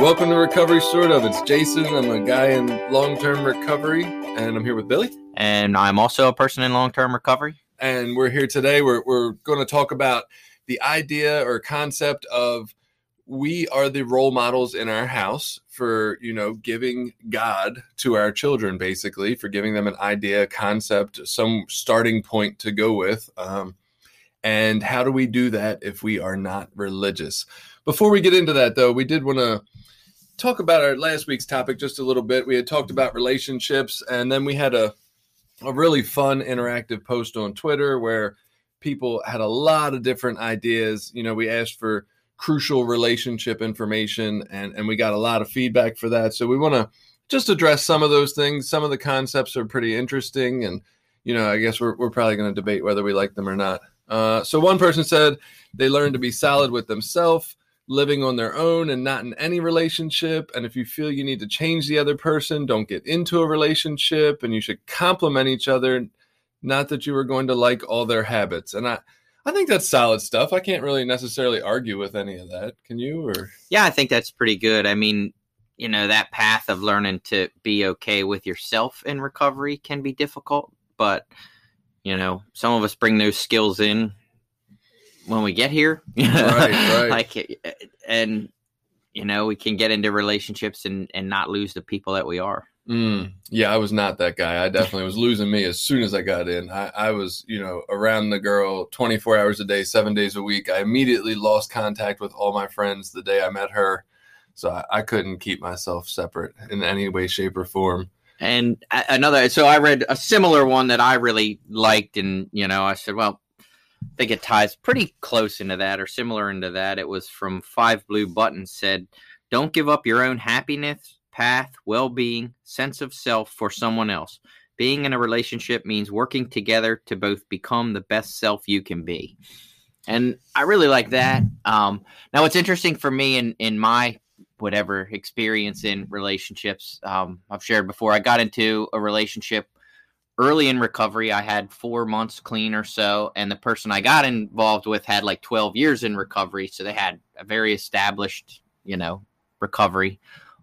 Welcome to Recovery Sort of. It's Jason. I'm a guy in long term recovery, and I'm here with Billy. And I'm also a person in long term recovery. And we're here today. We're, we're going to talk about the idea or concept of we are the role models in our house for, you know, giving God to our children, basically, for giving them an idea, concept, some starting point to go with. Um, and how do we do that if we are not religious? Before we get into that, though, we did want to talk about our last week's topic just a little bit. We had talked about relationships, and then we had a a really fun interactive post on Twitter where people had a lot of different ideas. You know, we asked for crucial relationship information, and and we got a lot of feedback for that. So we want to just address some of those things. Some of the concepts are pretty interesting, and you know, I guess we're we're probably going to debate whether we like them or not. Uh, so one person said they learned to be solid with themselves living on their own and not in any relationship. And if you feel you need to change the other person, don't get into a relationship and you should complement each other. Not that you are going to like all their habits. And I, I think that's solid stuff. I can't really necessarily argue with any of that. Can you? Or yeah, I think that's pretty good. I mean, you know, that path of learning to be okay with yourself in recovery can be difficult, but you know, some of us bring those skills in when we get here. right, right. like, and you know, we can get into relationships and and not lose the people that we are. Mm, yeah, I was not that guy. I definitely was losing me as soon as I got in. I, I was, you know, around the girl 24 hours a day, seven days a week. I immediately lost contact with all my friends the day I met her. So I, I couldn't keep myself separate in any way, shape, or form. And another, so I read a similar one that I really liked, and you know, I said, well, I think it ties pretty close into that or similar into that. It was from Five Blue Buttons said, Don't give up your own happiness, path, well being, sense of self for someone else. Being in a relationship means working together to both become the best self you can be. And I really like that. Um, now, what's interesting for me in, in my whatever experience in relationships, um, I've shared before, I got into a relationship early in recovery i had four months clean or so and the person i got involved with had like 12 years in recovery so they had a very established you know recovery.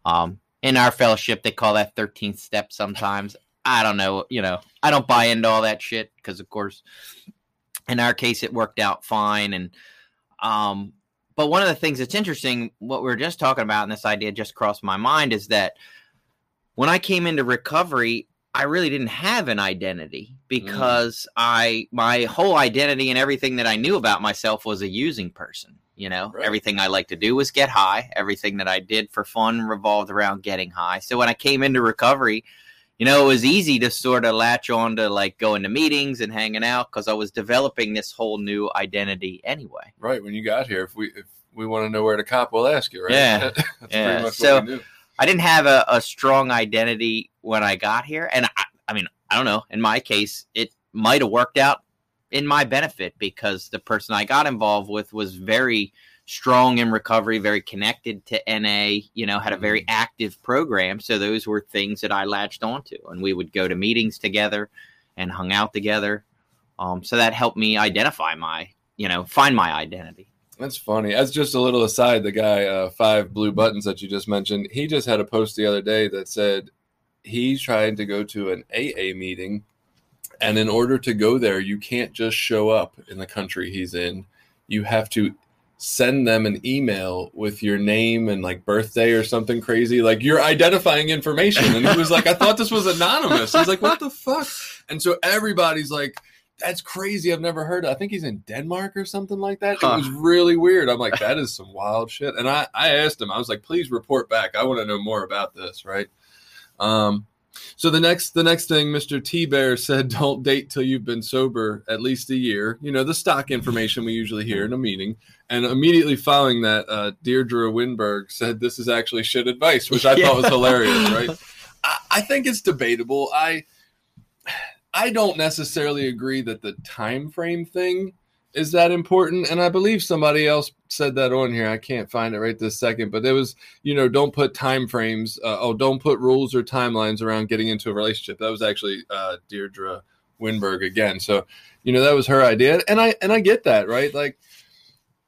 Um, in our fellowship they call that 13th step sometimes. I don't know you know i don't buy into all that shit because of course in our case it worked out fine and um but one of the things that's interesting what we are just talking about and this idea just crossed my mind is that when i came into recovery I really didn't have an identity mm. because mm. I my whole identity and everything that I knew about myself was a using person. You know, right. everything I liked to do was get high. Everything that I did for fun revolved around getting high. So when I came into recovery, you know, it was easy to sort of latch on to like going to meetings and hanging out because I was developing this whole new identity anyway. Right. When you got here, if we if we want to know where to cop, we'll ask you. Right. Yeah. yeah. so I didn't have a, a strong identity when I got here. And I, I mean, I don't know. In my case, it might have worked out in my benefit because the person I got involved with was very strong in recovery, very connected to NA, you know, had a very mm-hmm. active program. So those were things that I latched onto. And we would go to meetings together and hung out together. Um, so that helped me identify my, you know, find my identity. That's funny. As just a little aside, the guy, uh, Five Blue Buttons that you just mentioned, he just had a post the other day that said he's trying to go to an AA meeting. And in order to go there, you can't just show up in the country he's in. You have to send them an email with your name and like birthday or something crazy. Like you're identifying information. And he was like, I thought this was anonymous. He's like, what the fuck? And so everybody's like, that's crazy. I've never heard. Of. I think he's in Denmark or something like that. Huh. It was really weird. I'm like, that is some wild shit. And I, I asked him, I was like, please report back. I want to know more about this, right? Um, so the next the next thing, Mr. T Bear said, don't date till you've been sober at least a year. You know, the stock information we usually hear in a meeting. And immediately following that, uh, Deirdre Winberg said this is actually shit advice, which I Yeah. thought was hilarious, right? I, I think it's debatable. I I don't necessarily agree that the time frame thing is that important. And I believe somebody else said that on here. I can't find it right this second, but it was, you know, don't put time frames. Uh, oh, don't put rules or timelines around getting into a relationship. That was actually uh, Deirdre Winberg again. So, you know, that was her idea, and I and I get that, right? Like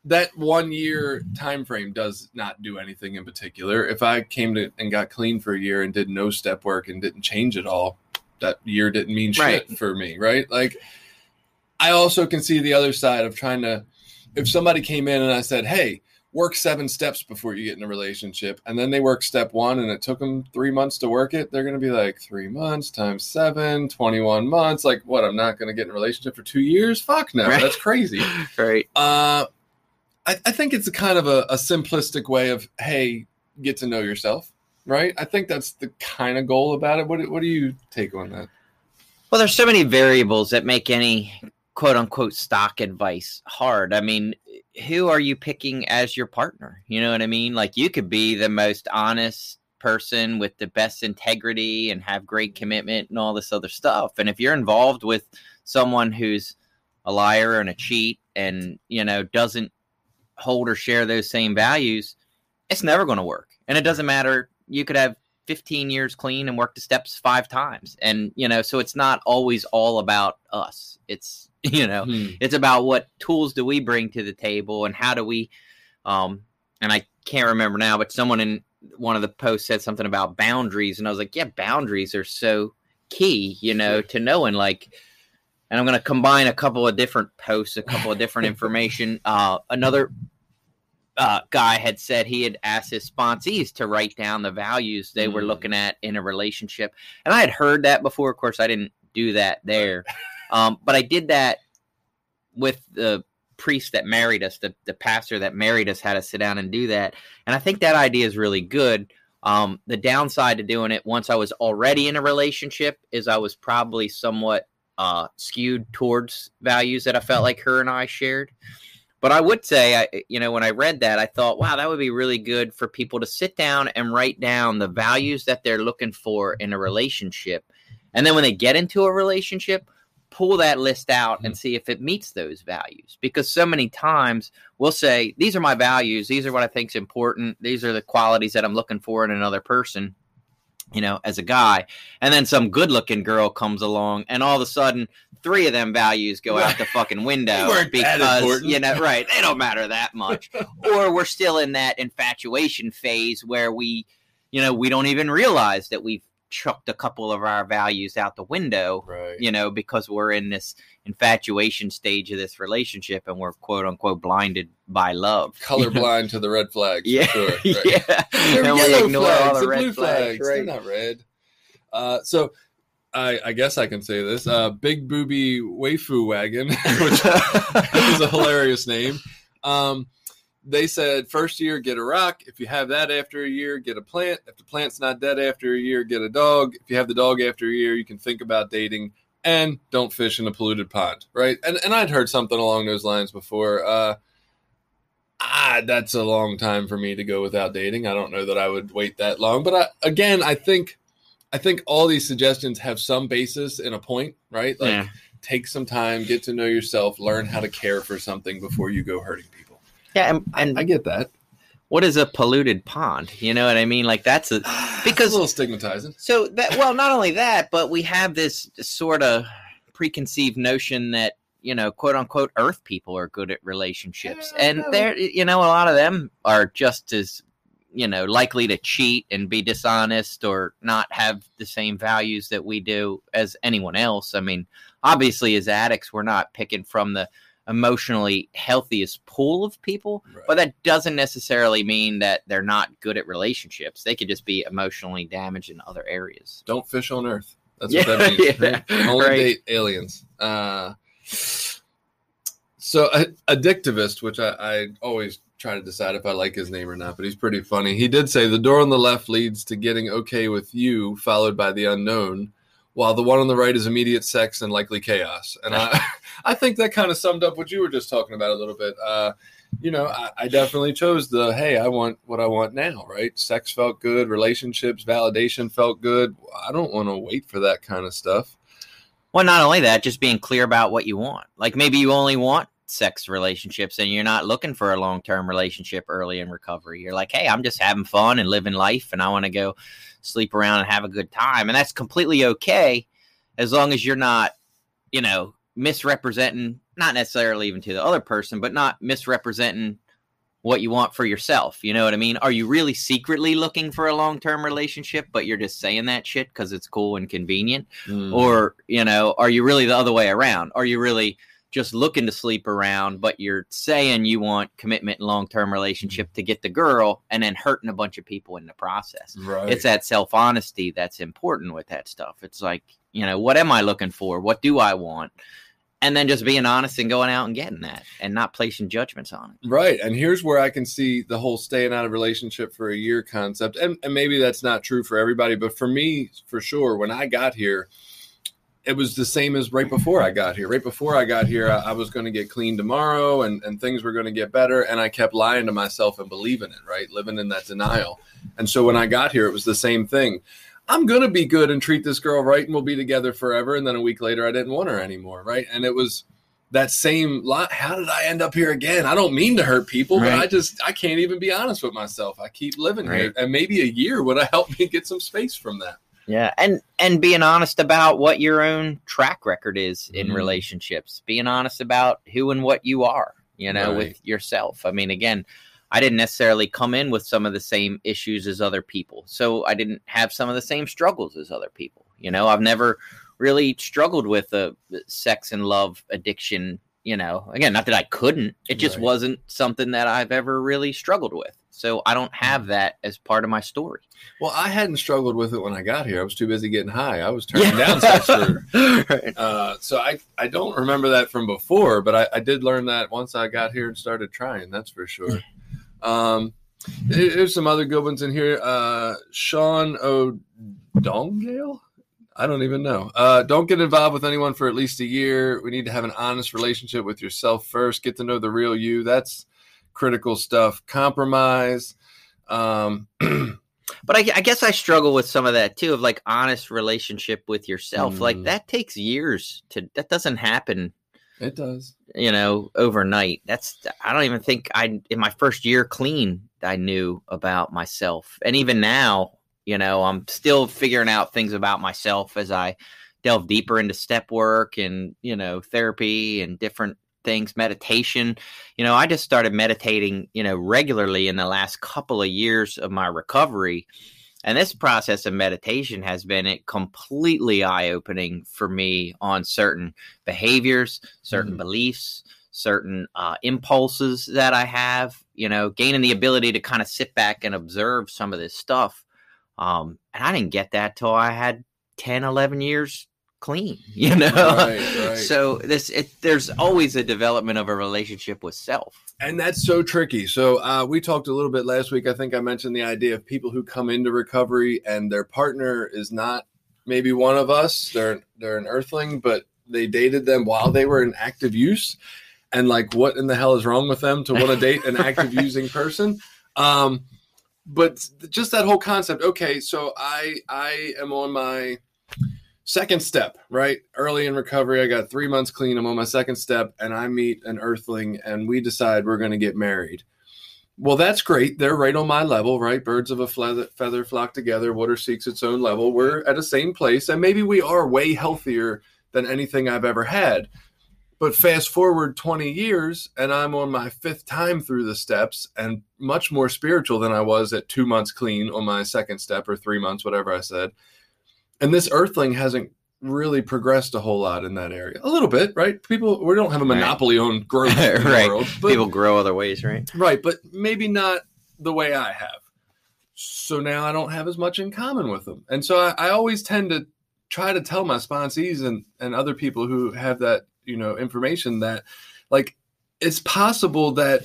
that one year time frame does not do anything in particular. If I came to and got clean for a year and did no step work and didn't change at all, that year didn't mean shit Right. for me, right? Like I also can see the other side of trying to if somebody came in and I said, "Hey, work seven steps before you get in a relationship," and then they work step one and it took them three months to work it, they're going to be like, three months times seven, 21 months. Like, what? I'm not going to get in a relationship for two years? Fuck no, Right. that's crazy. right. Uh, I, I think it's a kind of a, a simplistic way of, hey, get to know yourself, right? I think that's the kind of goal about it. What, what do you take on that? Well, there's so many variables that make any quote unquote stock advice hard. I mean, who are you picking as your partner? You know what I mean? Like you could be the most honest person with the best integrity and have great commitment and all this other stuff. And if you're involved with someone who's a liar and a cheat and, you know, doesn't hold or share those same values, it's never going to work. And it doesn't matter. You could have 15 years clean and work the steps five times. And, you know, so it's not always all about us. It's, you know, Hmm. it's about what tools do we bring to the table and how do we, um, and I can't remember now, but someone in one of the posts said something about boundaries. And I was like, yeah, boundaries are so key, you know, to knowing like, and I'm going to combine a couple of different posts, a couple of different information. Uh, another uh, guy had said he had asked his sponsees to write down the values they were Mm. looking at in a relationship, and I had heard that before. Of course, I didn't do that there, um, but I did that with the priest that married us, the the pastor that married us, had us sit down and do that, and I think that idea is really good. Um, the downside to doing it once I was already in a relationship is I was probably somewhat uh, skewed towards values that I felt like her and I shared. But I would say, I, eh, you know, when I read that, I thought, wow, that would be really good for people to sit down and write down the values that they're looking for in a relationship. And then when they get into a relationship, pull that list out and mm-hmm. see if it meets those values. Because so many times we'll say, these are my values. These are what I think is important. These are the qualities that I'm looking for in another person, you know, as a guy. And then some good looking girl comes along and all of a sudden three of them values go out the fucking window because, you know, right. They don't matter that much. or we're still in that infatuation phase where we, you know, we don't even realize that we've chucked a couple of our values out the window Right. you know, because we're in this infatuation stage of this relationship and we're quote unquote blinded by love. Colorblind to the red flags. Yeah. For sure. Right. yeah. They're And we ignore flags, all the the red blue flags, flags. They're not red. Uh, so I, I guess I can say this. Uh, Big Booby Waifu Wagon, which is a hilarious name. Um, they said first year get a rock. If you have that after a year, get a plant. If the plant's not dead after a year, get a dog. If you have the dog after a year, you can think about dating. And don't fish in a polluted pond, right? And and I'd heard something along those lines before. Uh, ah, that's a long time for me to go without dating. I don't know that I would wait that long. But I, again, I think I think all these suggestions have some basis in a point, right? Like Yeah. take some time, get to know yourself, learn how to care for something before you go hurting people. Yeah, and, and I get that. what is a polluted pond? You know what I mean? Like that's a Because a little stigmatizing. so that well, not only that, but we have this sort of preconceived notion that you know, quote unquote, Earth people are good at relationships, and they're you know a lot of them are just as you know likely to cheat and be dishonest or not have the same values that we do as anyone else. I mean, obviously, as addicts, we're not picking from the emotionally healthiest pool of people, Right. but that doesn't necessarily mean that they're not good at relationships. They could just be emotionally damaged in other areas. Don't fish on Earth. That's Yeah, what that means. yeah, Only right. date aliens. Uh, So, uh, addictivist, which I, I always try to decide if I like his name or not, but he's pretty funny. He did say the door on the left leads to getting okay with you, followed by the unknown, while the one on the right is immediate sex and likely chaos. And I, I think that kind of summed up what you were just talking about a little bit. Uh, you know, I, I, definitely chose the hey, I want what I want now, right? Sex felt good, relationships, validation felt good. I don't want to wait for that kind of stuff. Well, not only that, just being clear about what you want. Like maybe you only want sex relationships and you're not looking for a long term relationship early in recovery. You're like, hey, I'm just having fun and living life and I want to go sleep around and have a good time. And that's completely okay as long as you're not, you know, misrepresenting, not necessarily even to the other person, but not misrepresenting what you want for yourself. You know what I mean? Are you really secretly looking for a long term relationship, but you're just saying that shit because it's cool and convenient? Mm. Or, you know, are you really the other way around? Are you really just looking to sleep around, but you're saying you want commitment and long term relationship mm-hmm. to get the girl and then hurting a bunch of people in the process. Right. It's that self honesty that's important with that stuff. It's like, you know, what am I looking for? What do I want? And then just being honest and going out and getting that and not placing judgments on it. Right. And here's where I can see the whole staying out of relationship for a year concept. And, and maybe that's not true for everybody, but for me, for sure, when I got here, it was the same as right before I got here. Right before I got here, I, I was going to get clean tomorrow and, and things were going to get better. And I kept lying to myself and believing it, right? Living in that denial. And so when I got here, it was the same thing. I'm going to be good and treat this girl right and we'll be together forever. And then a week later, I didn't want her anymore, right? And it was that same lot. How did I end up here again? I don't mean to hurt people, right. but I just, I can't even be honest with myself. I keep living right. here. And maybe a year would have helped me get some space from that. Yeah, and and being honest about what your own track record is in mm. relationships, being honest about who and what you are, you know, right. with yourself. I mean, again, I didn't necessarily come in with some of the same issues as other people, so I didn't have some of the same struggles as other people. You know, I've never really struggled with a sex and love addiction. You know, again, not that I couldn't; it just right. wasn't something that I've ever really struggled with. So I don't have that as part of my story. Well, I hadn't struggled with it when I got here. I was too busy getting high. I was turning yeah. down sex for, right. uh, so I, I don't remember that from before, but I, I, did learn that once I got here and started trying. That's for sure. Um, there's some other good ones in here. Uh, Sean O'Dongale. I don't even know. Uh, don't get involved with anyone for at least a year. We need to have an honest relationship with yourself first. Get to know the real you. That's critical stuff, compromise. Um, but I, I, guess I struggle with some of that too, of like honest relationship with yourself. Mm. Like that takes years to. That doesn't happen. It does. You know, overnight. That's. I don't even think I in my first year clean. I knew about myself, and even now, you know, I'm still figuring out things about myself as I delve deeper into step work and you know therapy and different things, meditation. You know, I just started meditating, you know, regularly in the last couple of years of my recovery. And this process of meditation has been it completely eye opening for me on certain behaviors, certain mm-hmm. beliefs, certain uh, impulses that I have, you know, gaining the ability to kind of sit back and observe some of this stuff. Um, and I didn't get that till I had 10, 11 years clean you know? Right, right. so this it, there's always a development of a relationship with self. And that's so tricky. So uh, we talked a little bit last week. I think i mentioned the idea of people who come into recovery and their partner is not maybe one of us. They're they're an earthling but they dated them while they were in active use. And like what in the hell is wrong with them to want to date an active using person? Um but just that whole concept. Okay so i i am on my second step, right? Early in recovery, I got three months clean. I'm on my second step, and I meet an earthling, and we decide we're going to get married. Well, that's great. They're right on my level, right? Birds of a feather flock together. Water seeks its own level. We're at the same place, and maybe we are way healthier than anything I've ever had. But fast forward 20 years, and I'm on my fifth time through the steps and much more spiritual than I was at two months clean on my second step or three months, whatever I said and this earthling hasn't really progressed a whole lot in that area. A little bit, right? People we don't have a monopoly right. on growth in the right. world. But, People grow other ways, right? Right, but maybe not the way I have. So now I don't have as much in common with them. And so I, I always tend to try to tell my sponsees and, and other people who have that you know information that like it's possible that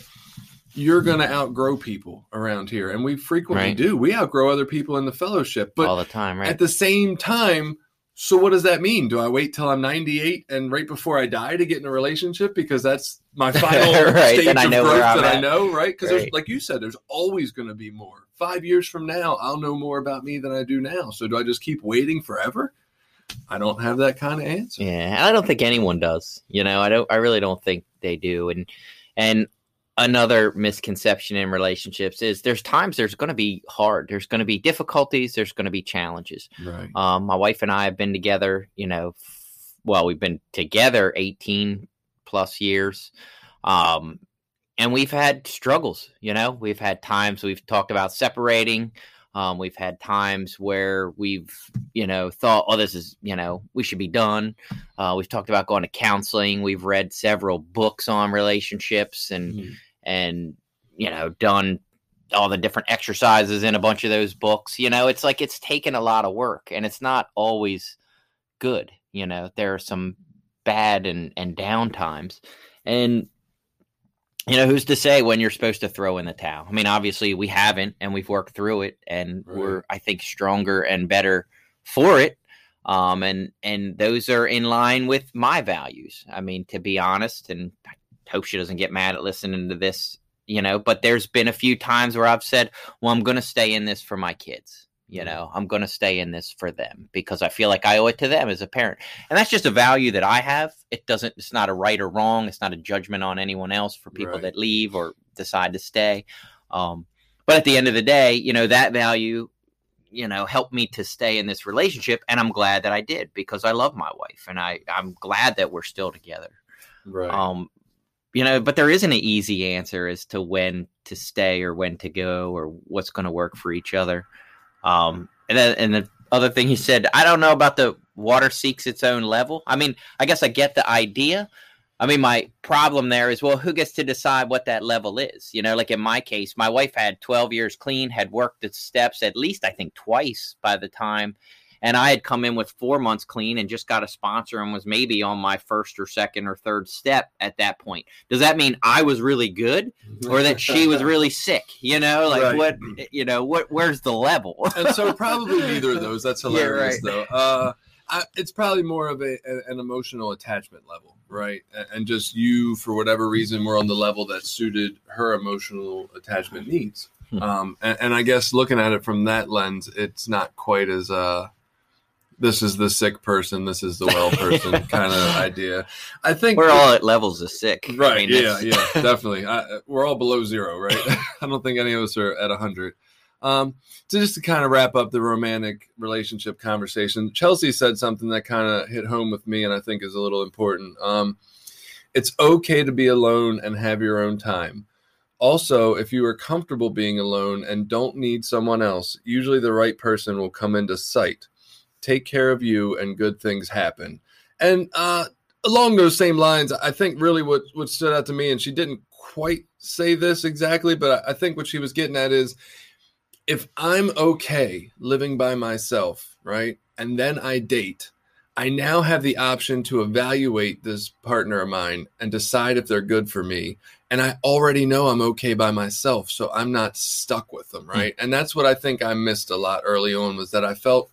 you're going to outgrow people around here and we frequently Right. do we outgrow other people in the fellowship but all the time, right? at the same time so what does that mean do i wait till i'm 98 and right before i die to get in a relationship because that's my final Right, stage of know growth that i know right because Right. like you said there's always going to be more five years from now i'll know more about me than i do now so do i just keep waiting forever i don't have that kind of answer Yeah, I don't think anyone does. You know, I don't. I really don't think they do. And and another misconception in relationships is there's times there's going to be hard. There's going to be difficulties. There's going to be challenges. right Um, my wife and I have been together. You know, f- well, we've been together 18 plus years. Um, and we've had struggles. You know, we've had times we've talked about separating. Um, we've had times where we've, you know, thought, oh, this is, you know, we should be done. Uh, we've talked about going to counseling. We've read several books on relationships and, Mhm. and, you know, done all the different exercises in a bunch of those books. You know, it's like it's taken a lot of work and it's not always good. You know, there are some bad and, and down times. And, you know, who's to say when you're supposed to throw in the towel? I mean, obviously we haven't, and we've worked through it, and Right. we're, I think, stronger and better for it. Um, and and those are in line with my values. I mean, to be honest, and I hope she doesn't get mad at listening to this, you know. But there's been a few times where I've said, "Well, I'm going to stay in this for my kids." You Mhm. know, I'm going to stay in this for them because I feel like I owe it to them as a parent and that's just a value that I have. It doesn't. It's not a right or wrong. It's not a judgment on anyone else for people Right. that leave or decide to stay. Um, but at the end of the day, you know that value, you know, helped me to stay in this relationship, and I'm glad that I did because I love my wife, and I I'm glad that we're still together. right Um, you know, but there isn't an easy answer as to when to stay or when to go or what's going to work for each other. Um, and then, and the other thing he said, I don't know about the water seeks its own level. I mean, I guess I get the idea. I mean, my problem there is, well, who gets to decide what that level is? You know, like in my case, my wife had 12 years clean, had worked the steps at least, I think, twice by the time. And I had come in with four months clean and just got a sponsor and was maybe on my first or second or third step at that point. Does that mean I was really good or that she was really sick? You know, like Right. what, you know, what, where's the level? and so probably neither of those. That's Yeah, hilarious, right. though. Uh, I, it's probably more of a, a- an emotional attachment level, right? And, and just you, for whatever reason, were on the level that suited her emotional attachment needs. Hmm. Um, and, and I guess looking at it from that lens, it's not quite as uh, this is the sick person, this is the well person kind of idea. I think We're all at levels of sick. I Right. mean, yeah. it's- Yeah. Definitely. I, we're all below zero, right? I don't think any of us are at a hundred. Um, so just to kind of wrap up the romantic relationship conversation, Chelsea said something that kind of hit home with me, and I think is a little important. Um, it's okay to be alone and have your own time. Also, if you are comfortable being alone and don't need someone else, usually the right person will come into sight. Take care of you, and good things happen. And uh, along those same lines, I think really what what stood out to me, and she didn't quite say this exactly, but I I think what she was getting at is if I'm okay living by myself, right, and then I date, I now have the option to evaluate this partner of mine and decide if they're good for me. And I already know I'm okay by myself, so I'm not stuck with them, right? And that's what I think I missed a lot early on was that I felt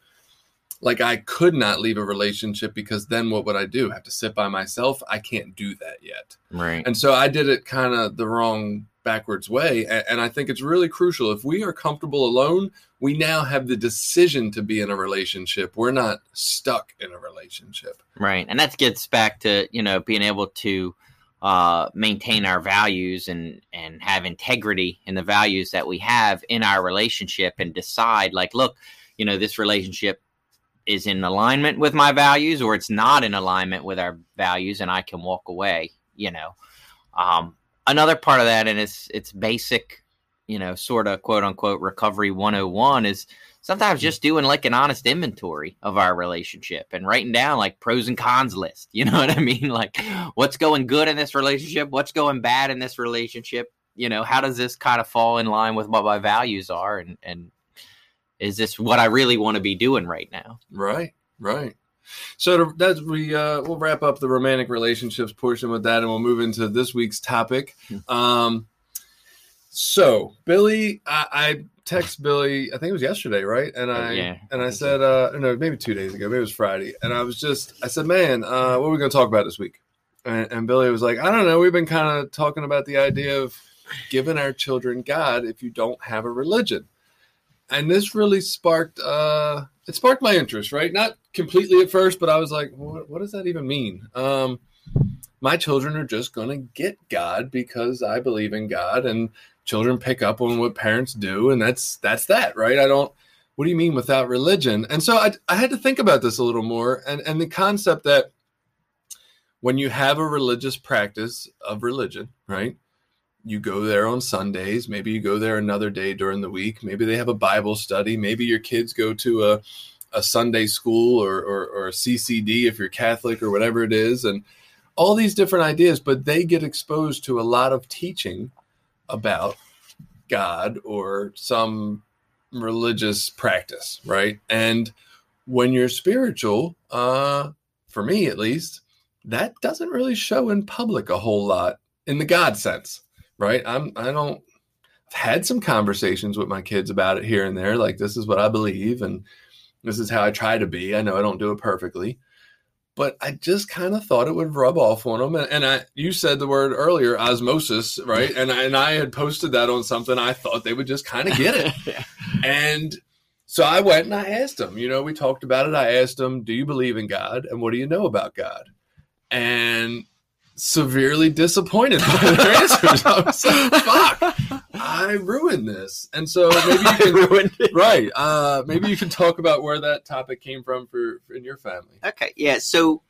like I could not leave a relationship because then what would I do? Have to sit by myself? I can't do that yet. Right. And so I did it kind of the wrong backwards way. And, and I think it's really crucial. If we are comfortable alone, we now have the decision to be in a relationship. We're not stuck in a relationship. Right. And that gets back to, you know, being able to uh, maintain our values and, and have integrity in the values that we have in our relationship and decide, like, look, you know, this relationship is in alignment with my values or it's not in alignment with our values and I can walk away, you know. Um, another part of that, and it's it's basic, you know, sort of quote unquote recovery 101 is sometimes just doing like an honest inventory of our relationship and writing down like pros and cons list. You know what I mean? Like what's going good in this relationship, what's going bad in this relationship. You know, how does this kind of fall in line with what my values are and and is this what I really want to be doing right now? Right. Right. So to, that's we uh, we'll wrap up the romantic relationships portion with that, and we'll move into this week's topic. Hmm. Um, so Billy, I, I text Billy. I think it was yesterday, right? And I yeah, and I I said, uh, no, maybe two days ago. Maybe it was Friday. And I was just, I said, man, uh, what are we going to talk about this week? And, and Billy was like, I don't know. We've been kind of talking about the idea of giving our children God if you don't have a religion. And this really sparked, uh, it sparked my interest, right? Not completely at first, but I was like, what, what does that even mean? Um, my children are just going to get God because I believe in God and children pick up on what parents do. And that's, that's that, right? I don't, what do you mean without religion? And so I, I had to think about this a little more and, and the concept that when you have a religious practice of religion, right? You go there on Sundays. Maybe you go there another day during the week. Maybe they have a Bible study. Maybe your kids go to a, a Sunday school or, or, or a CCD if you're Catholic or whatever it is. And all these different ideas, but they get exposed to a lot of teaching about God or some religious practice, right? And when you're spiritual, uh, for me at least, that doesn't really show in public a whole lot in the God sense, right? I'm I don't I've had some conversations with my kids about it here and there, like this is what I believe and this is how I try to be. I know I don't do it perfectly, but I just kind of thought it would rub off on them. And, and I, you said the word earlier, osmosis, right? and I, and I had posted that on something. I thought they would just kind of get it. yeah. And so I went and I asked them, you know, we talked about it. I asked them, do you believe in God? And what do you know about God? And severely disappointed by their answers. I was like, fuck, I ruined this. And so maybe you can, ruined it. right. Uh, maybe you can talk about where that topic came from for, for in your family. Okay, yeah. So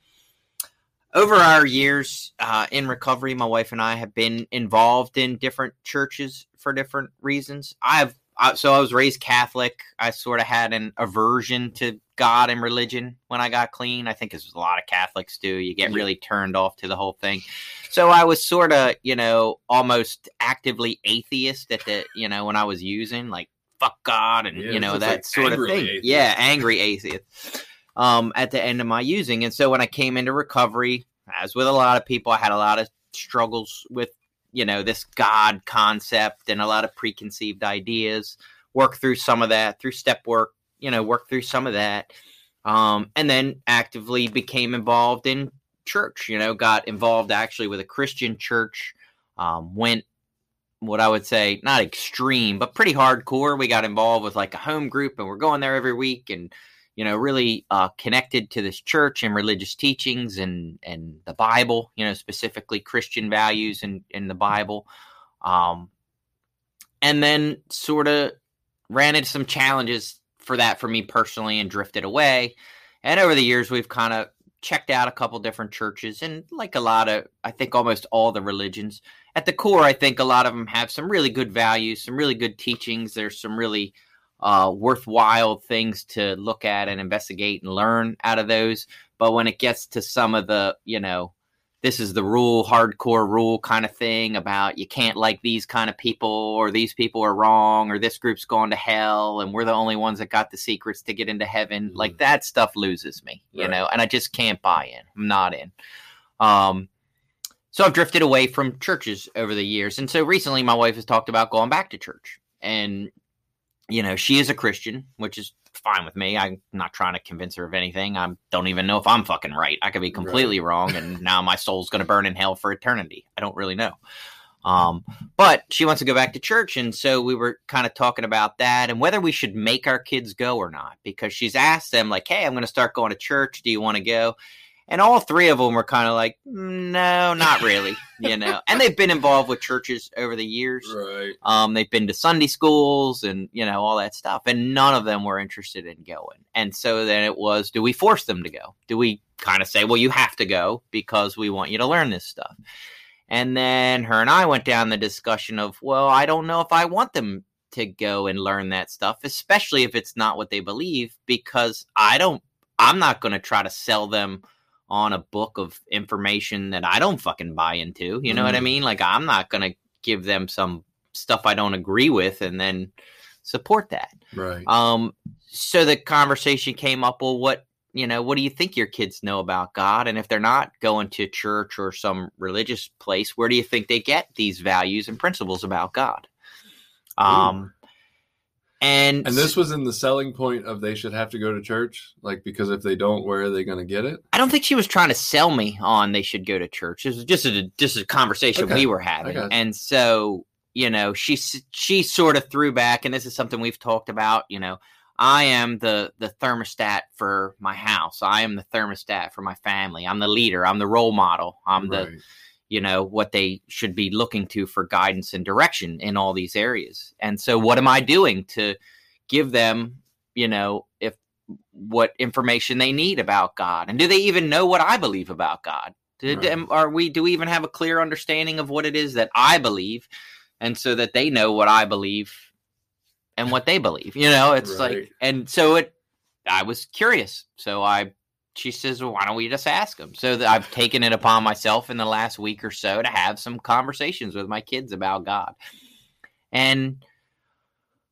over our years uh, in recovery, my wife and I have been involved in different churches for different reasons. I've I, so I was raised Catholic. I sort of had an aversion to God and religion when I got clean. I think as a lot of Catholics do. You get really turned off to the whole thing. So I was sort of, you know, almost actively atheist at the, you know, when I was using like fuck God and Yeah, you know that like sort of thing. atheist. Yeah, angry atheist. Um, at the end of my using, and so when I came into recovery, as with a lot of people, I had a lot of struggles with you know this God concept and a lot of preconceived ideas. Work through some of that through step work, you know, work through some of that, um, and then actively became involved in church. You know, got involved actually with a Christian church. Um, went what I would say not extreme, but pretty hardcore. We got involved with like a home group, and we're going there every week, and you know, really uh, connected to this church and religious teachings and and the Bible. You know, specifically Christian values in in the Bible. Um, and then sort of ran into some challenges for that for me personally and drifted away. And over the years, we've kind of checked out a couple different churches and like a lot of, I think almost all the religions at the core, I think a lot of them have some really good values, some really good teachings. There's some really uh, worthwhile things to look at and investigate and learn out of those. But when it gets to some of the, you know, this is the rule, hardcore rule kind of thing about you can't like these kind of people or these people are wrong or this group's going to hell and we're the only ones that got the secrets to get into heaven. Mhm. Like that stuff loses me, you Right. know, and I just can't buy in. I'm not in. Um, so I've drifted away from churches over the years. And so recently my wife has talked about going back to church. And, you know, she is a Christian, which is fine with me. I'm not trying to convince her of anything. I don't even know if I'm fucking right. I could be completely wrong. And now my soul's going to burn in hell for eternity. I don't really know. Um, but she wants to go back to church. And so we were kind of talking about that and whether we should make our kids go or not, because she's asked them, like, hey, I'm going to start going to church. Do you want to go? And all three of them were kind of like, no, not really, you know. And they've been involved with churches over the years. Right. Um, they've been to Sunday schools and you know all that stuff, and none of them were interested in going. And so then it was, do we force them to go? Do we kind of say, well, you have to go because we want you to learn this stuff? And then her and I went down the discussion of, well, I don't know if I want them to go and learn that stuff, especially if it's not what they believe, because I don't, I'm not going to try to sell them on a book of information that I don't fucking buy into. You know what I Mhm. mean? Like, I'm not going to give them some stuff I don't agree with and then support that. Right. Um, so the conversation came up. Well, what you know, what do you think your kids know about God? And if they're not going to church or some religious place, where do you think they get these values and principles about God? Um, and And this was in the selling point of they should have to go to church, like because if they don't, where are they going to get it? I don't think she was trying to sell me on they should go to church. It was just a just a conversation Okay. we were having, and so you know she she sort of threw back, and this is something we've talked about. You know, I am the the thermostat for my house. I am the thermostat for my family. I'm the leader. I'm the role model. I'm the Right. You know what they should be looking to for guidance and direction in all these areas. And so what am i doing to give them you know if what information they need about god? And do they even know what i believe about god? Do, Right. are we do we even have a clear understanding of what it is that i believe? And so that they know what i believe and what they believe you know? It's Right. like and so it i was curious. So i she says, well, why don't we just ask them? So that I've taken it upon myself in the last week or so to have some conversations with my kids about God. And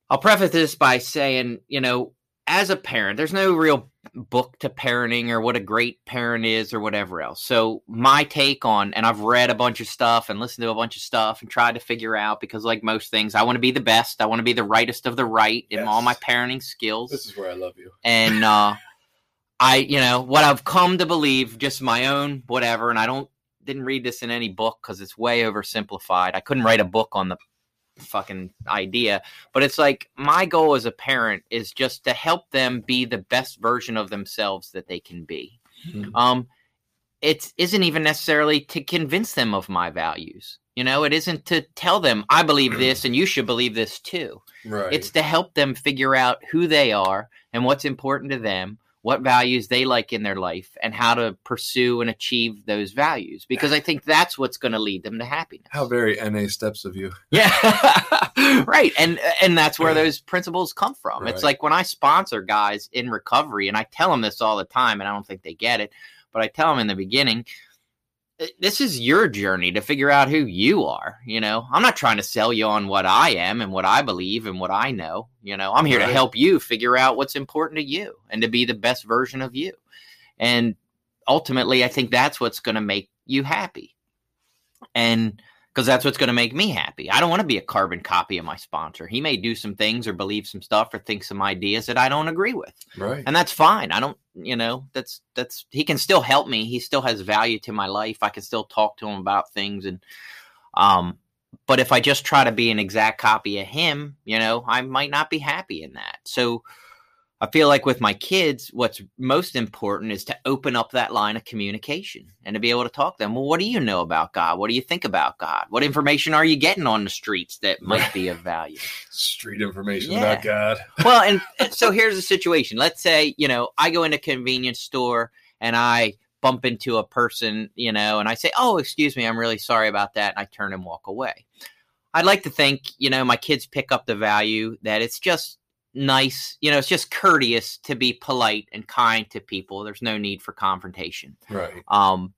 I'll preface this by saying, you know, as a parent, there's no real book to parenting or what a great parent is or whatever else. So my take on, and I've read a bunch of stuff and listened to a bunch of stuff and tried to figure out because, like most things, I want to be the best. I want to be the rightest of the right in all my parenting skills This is where I love you. and uh i you know what i've come to believe just my own whatever and i don't didn't read this in any book because it's way oversimplified i couldn't write a book on the fucking idea but it's like my goal as a parent is just to help them be the best version of themselves that they can be Mhm. um it isn't even necessarily to convince them of my values you know it isn't to tell them i believe this and you should believe this too Right. it's to help them figure out who they are and what's important to them, what values they like in their life, and how to pursue and achieve those values. Because I think that's what's going to lead them to happiness. How very NA steps of you. Yeah, right. And and that's where those principles come from. It's like when I sponsor guys in recovery, and I tell them this all the time, and I don't think they get it, but I tell them in the beginning. "Uh, This is your journey to figure out who you are. You know, I'm not trying to sell you on what I am and what I believe and what I know. You know, I'm here to help you figure out what's important to you and to be the best version of you. And ultimately, I think that's what's going to make you happy. And because that's what's going to make me happy. I don't want to be a carbon copy of my sponsor. He may do some things or believe some stuff or think some ideas that I don't agree with. Right. And that's fine. I don't, you know, that's that's he can still help me. He still has value to my life. I can still talk to him about things and um but if I just try to be an exact copy of him, you know, I might not be happy in that. So I feel like with my kids, what's most important is to open up that line of communication and to be able to talk to them. Well, what do you know about God? What do you think about God? What information are you getting on the streets that might be of value? Street information Yeah. about God. well, and, and so here's the situation. Let's say, you know, I go into a convenience store and I bump into a person, you know, and I say, "Oh, excuse me, I'm really sorry about that," and I turn and walk away. I'd like to think, you know, my kids pick up the value that it's just nice, you know, it's just courteous to be polite and kind to people. There's no need for confrontation Right. um,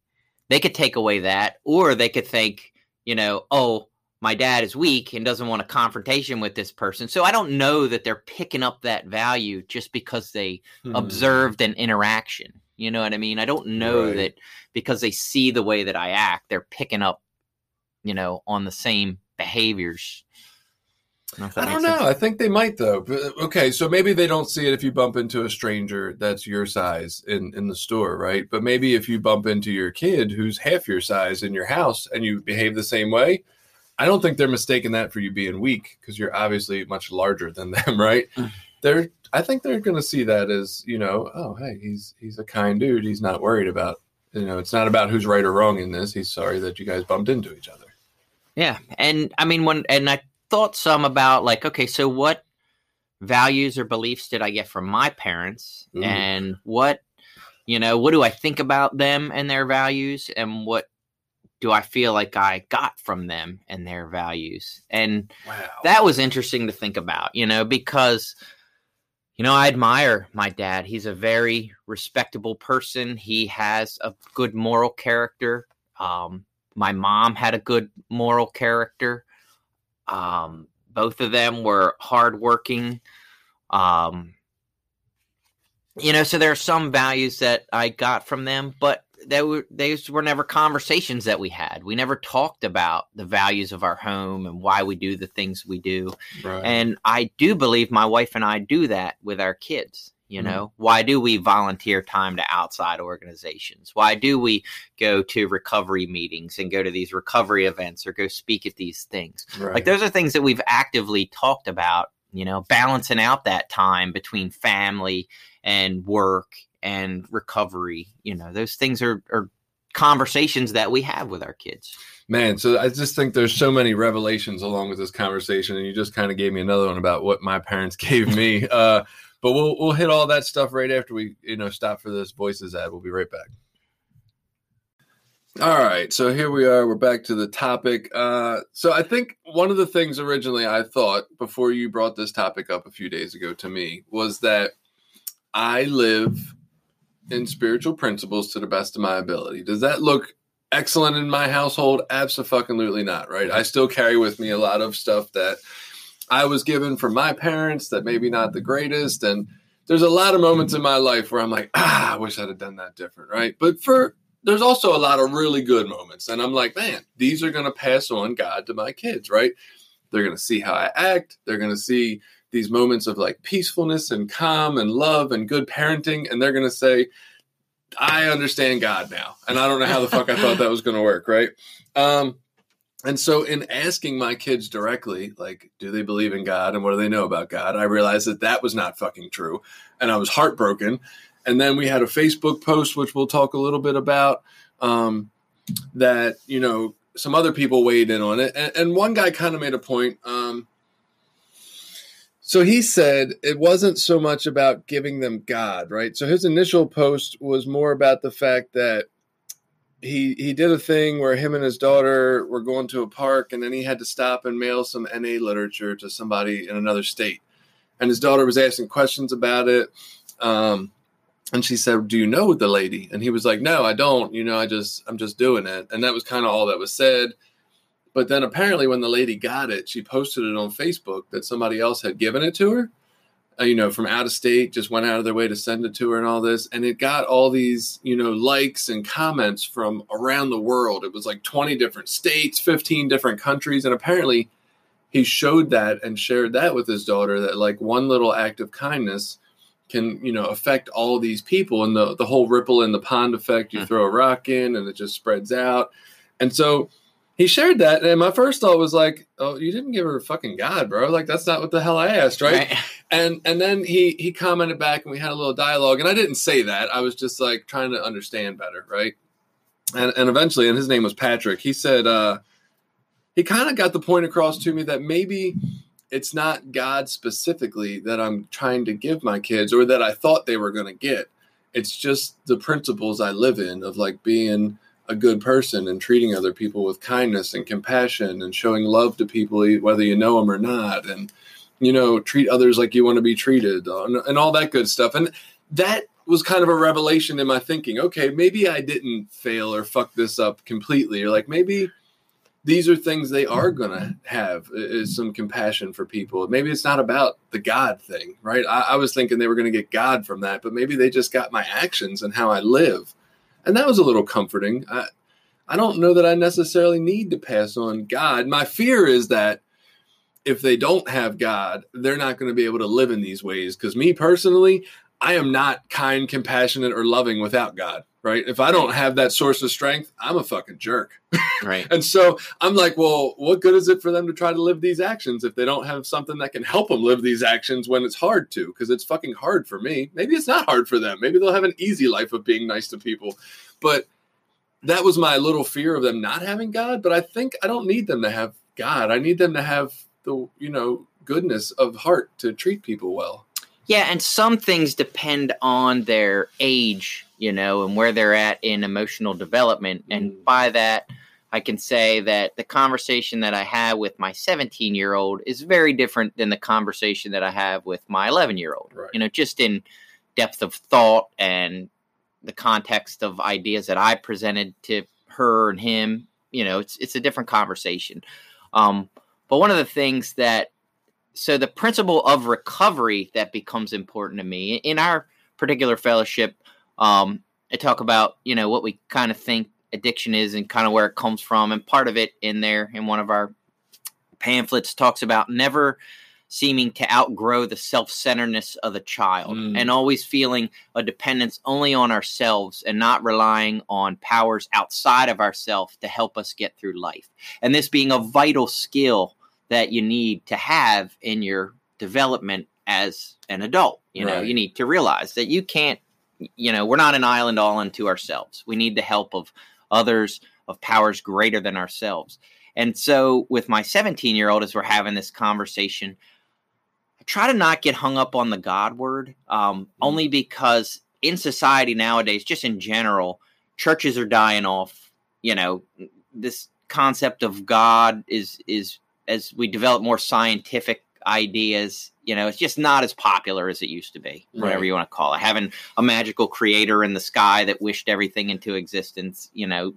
they could take away that, or they could think, you know, oh, my dad is weak and doesn't want a confrontation with this person. So I don't know that they're picking up that value just because they Hmm. observed an interaction. You know what I mean? I don't know Right. that because they see the way that I act, they're picking up, you know, on the same behaviors. Know I don't makes sense. know. I think they might though. Okay, so maybe they don't see it if you bump into a stranger that's your size in in the store, right? But maybe if you bump into your kid who's half your size in your house and you behave the same way, I don't think they're mistaking that for you being weak because you're obviously much larger than them, right? Mm. They're I think they're going to see that as, you know, oh, hey, he's he's a kind dude. He's not worried about, you know, it's not about who's right or wrong in this. He's sorry that you guys bumped into each other. Yeah, and I mean when and I thought some about like okay, so what values or beliefs did I get from my parents Ooh. and what you know, what do I think about them and their values and what do I feel like I got from them and their values? And Wow. that was interesting to think about, you know, because you know, I admire my dad. He's a very respectable person. He has a good moral character. Um, my mom had a good moral character. Um, both of them were hardworking. Um, you know, so there are some values that I got from them, but they were these were never conversations that we had. We never talked about the values of our home and why we do the things we do. Right. And I do believe my wife and I do that with our kids. You know, why do we volunteer time to outside organizations? Why do we go to recovery meetings and go to these recovery events or go speak at these things? right. Like those are things that we've actively talked about, you know, balancing out that time between family and work and recovery. You know, those things are, are conversations that we have with our kids. Man, so I just think there's so many revelations along with this conversation, and you just kind of gave me another one about what my parents gave me. Uh, but we'll we'll hit all that stuff right after we you know stop for this voices ad. We'll be right back. All right, so here we are. We're back to the topic. Uh, so I think one of the things originally I thought before you brought this topic up a few days ago to me was that I live in spiritual principles to the best of my ability. Does that look excellent in my household? Absolutely not, right? I still carry with me a lot of stuff that I was given from my parents that maybe not the greatest. And there's a lot of moments in my life where I'm like, ah, I wish I'd have done that different, right? But for there's also a lot of really good moments. And I'm like, man, these are going to pass on God to my kids, right? They're going to see how I act. They're going to see these moments of like peacefulness and calm and love and good parenting. And they're going to say, I understand God now. And I don't know how the fuck I thought that was going to work, right? Um, and so, in asking my kids directly, like, do they believe in God and what do they know about God? I realized that that was not fucking true. And I was heartbroken. And then we had a Facebook post, which we'll talk a little bit about, um, that, you know, some other people weighed in on it. And, and one guy kind of made a point. Um, so he said it wasn't so much about giving them God, right? So his initial post was more about the fact that he he did a thing where him and his daughter were going to a park and then he had to stop and mail some NA literature to somebody in another state. And his daughter was asking questions about it. Um, and she said, "Do you know the lady?" And he was like, "No, I don't. You know, I just I'm just doing it." And that was kind of all that was said. But then apparently, when the lady got it, she posted it on Facebook that somebody else had given it to her. Uh, you know, from out of state, just went out of their way to send it to her and all this, and it got all these you know likes and comments from around the world. It was like 20 different states, 15 different countries, and apparently, he showed that and shared that with his daughter that like one little act of kindness can you know affect all these people and the the whole ripple in the pond effect. You Hmm. throw a rock in and it just spreads out, and so he shared that. And my first thought was like, "Oh, you didn't give her a fucking god, bro! Like that's not what the hell I asked, right?" And and then he he commented back and we had a little dialogue. And I didn't say that. I was just like trying to understand better, right? And and eventually, and his name was Patrick. He said uh, he kind of got the point across to me that maybe it's not God specifically that I'm trying to give my kids or that I thought they were going to get. It's just the principles I live in of like being a good person and treating other people with kindness and compassion and showing love to people whether you know them or not and you know treat others like you want to be treated uh, and, and all that good stuff. And that was kind of a revelation in my thinking. Okay maybe i didn't fail or fuck this up completely or like maybe these are things they are going to have is some compassion for people. Maybe it's not about the god thing right? I, I was thinking they were going to get god from that but maybe they just got my actions and how i live and that was a little comforting. I i don't know that i necessarily need to pass on god. My fear is that if they don't have God, they're not going to be able to live in these ways. Because me personally, I am not kind, compassionate, or loving without God, right? If I don't have that source of strength, I'm a fucking jerk. right. And so I'm like, well, what good is it for them to try to live these actions if they don't have something that can help them live these actions when it's hard to? Because it's fucking hard for me. Maybe it's not hard for them. Maybe they'll have an easy life of being nice to people. But that was my little fear of them not having God. But I think I don't need them to have God. I need them to have the, you know, goodness of heart to treat people well. Yeah, and some things depend on their age, you know, and where they're at in emotional development. And Mm. by that, I can say that the conversation that I have with my 17 year old is very different than the conversation that I have with my 11 year old. Right. You know, just in depth of thought and the context of ideas that I presented to her and him. You know, it's it's a different conversation. Um, but one of the things that so the principle of recovery that becomes important to me in our particular fellowship, um, I talk about you know what we kind of think addiction is and kind of where it comes from, and part of it in there in one of our pamphlets talks about never seeming to outgrow the self-centeredness of the child Mm. and always feeling a dependence only on ourselves and not relying on powers outside of ourselves to help us get through life. And this being a vital skill that you need to have in your development as an adult you know? You need to realize that you can't you know we're not an island all unto ourselves. We need the help of others of powers greater than ourselves. And so with my 17 year old as we're having this conversation i try to not get hung up on the god word um, only because in society nowadays just in general churches are dying off you know this concept of god is is as we develop more scientific ideas you know it's just not as popular as it used to be whatever Right. you want to call it having a magical creator in the sky that wished everything into existence you know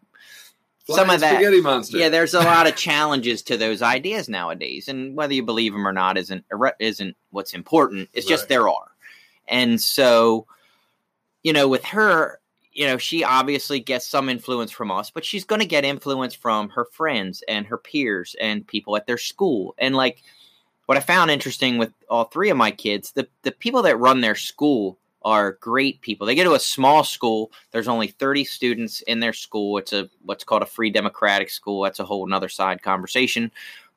some of that spaghetti monster. yeah there's a lot of challenges to those ideas nowadays and whether you believe them or not isn't isn't what's important it's just there are and so you know with her you know she obviously gets some influence from us but she's going to get influence from her friends and her peers and people at their school and like what i found interesting with all three of my kids the the people that run their school are great people. They go to a small school. There's only 30 students in their school. It's a what's called a free democratic school. That's a whole nother side conversation.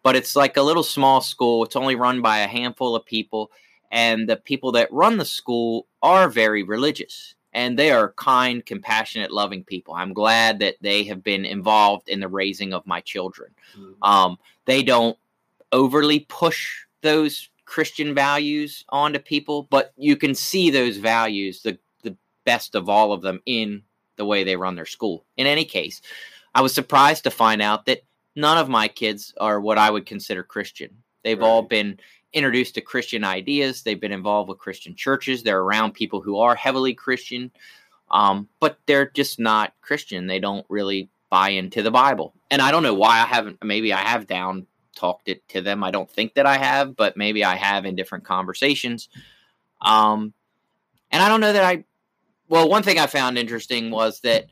But it's like a little small school. It's only run by a handful of people. And the people that run the school are very religious. And they are kind compassionate loving people. I'm glad that they have been involved in the raising of my children. Mhm. um, they don't overly push those christian values onto people but you can see those values the, the best of all of them in the way they run their school. In any case i was surprised to find out that none of my kids are what i would consider christian. They've all been introduced to christian ideas. They've been involved with christian churches. They're around people who are heavily christian um, but they're just not christian. They don't really buy into the bible. And i don't know why i haven't maybe i have down talked it to them i don't think that i have but maybe i have in different conversations. Um, and i don't know that i well one thing i found interesting was that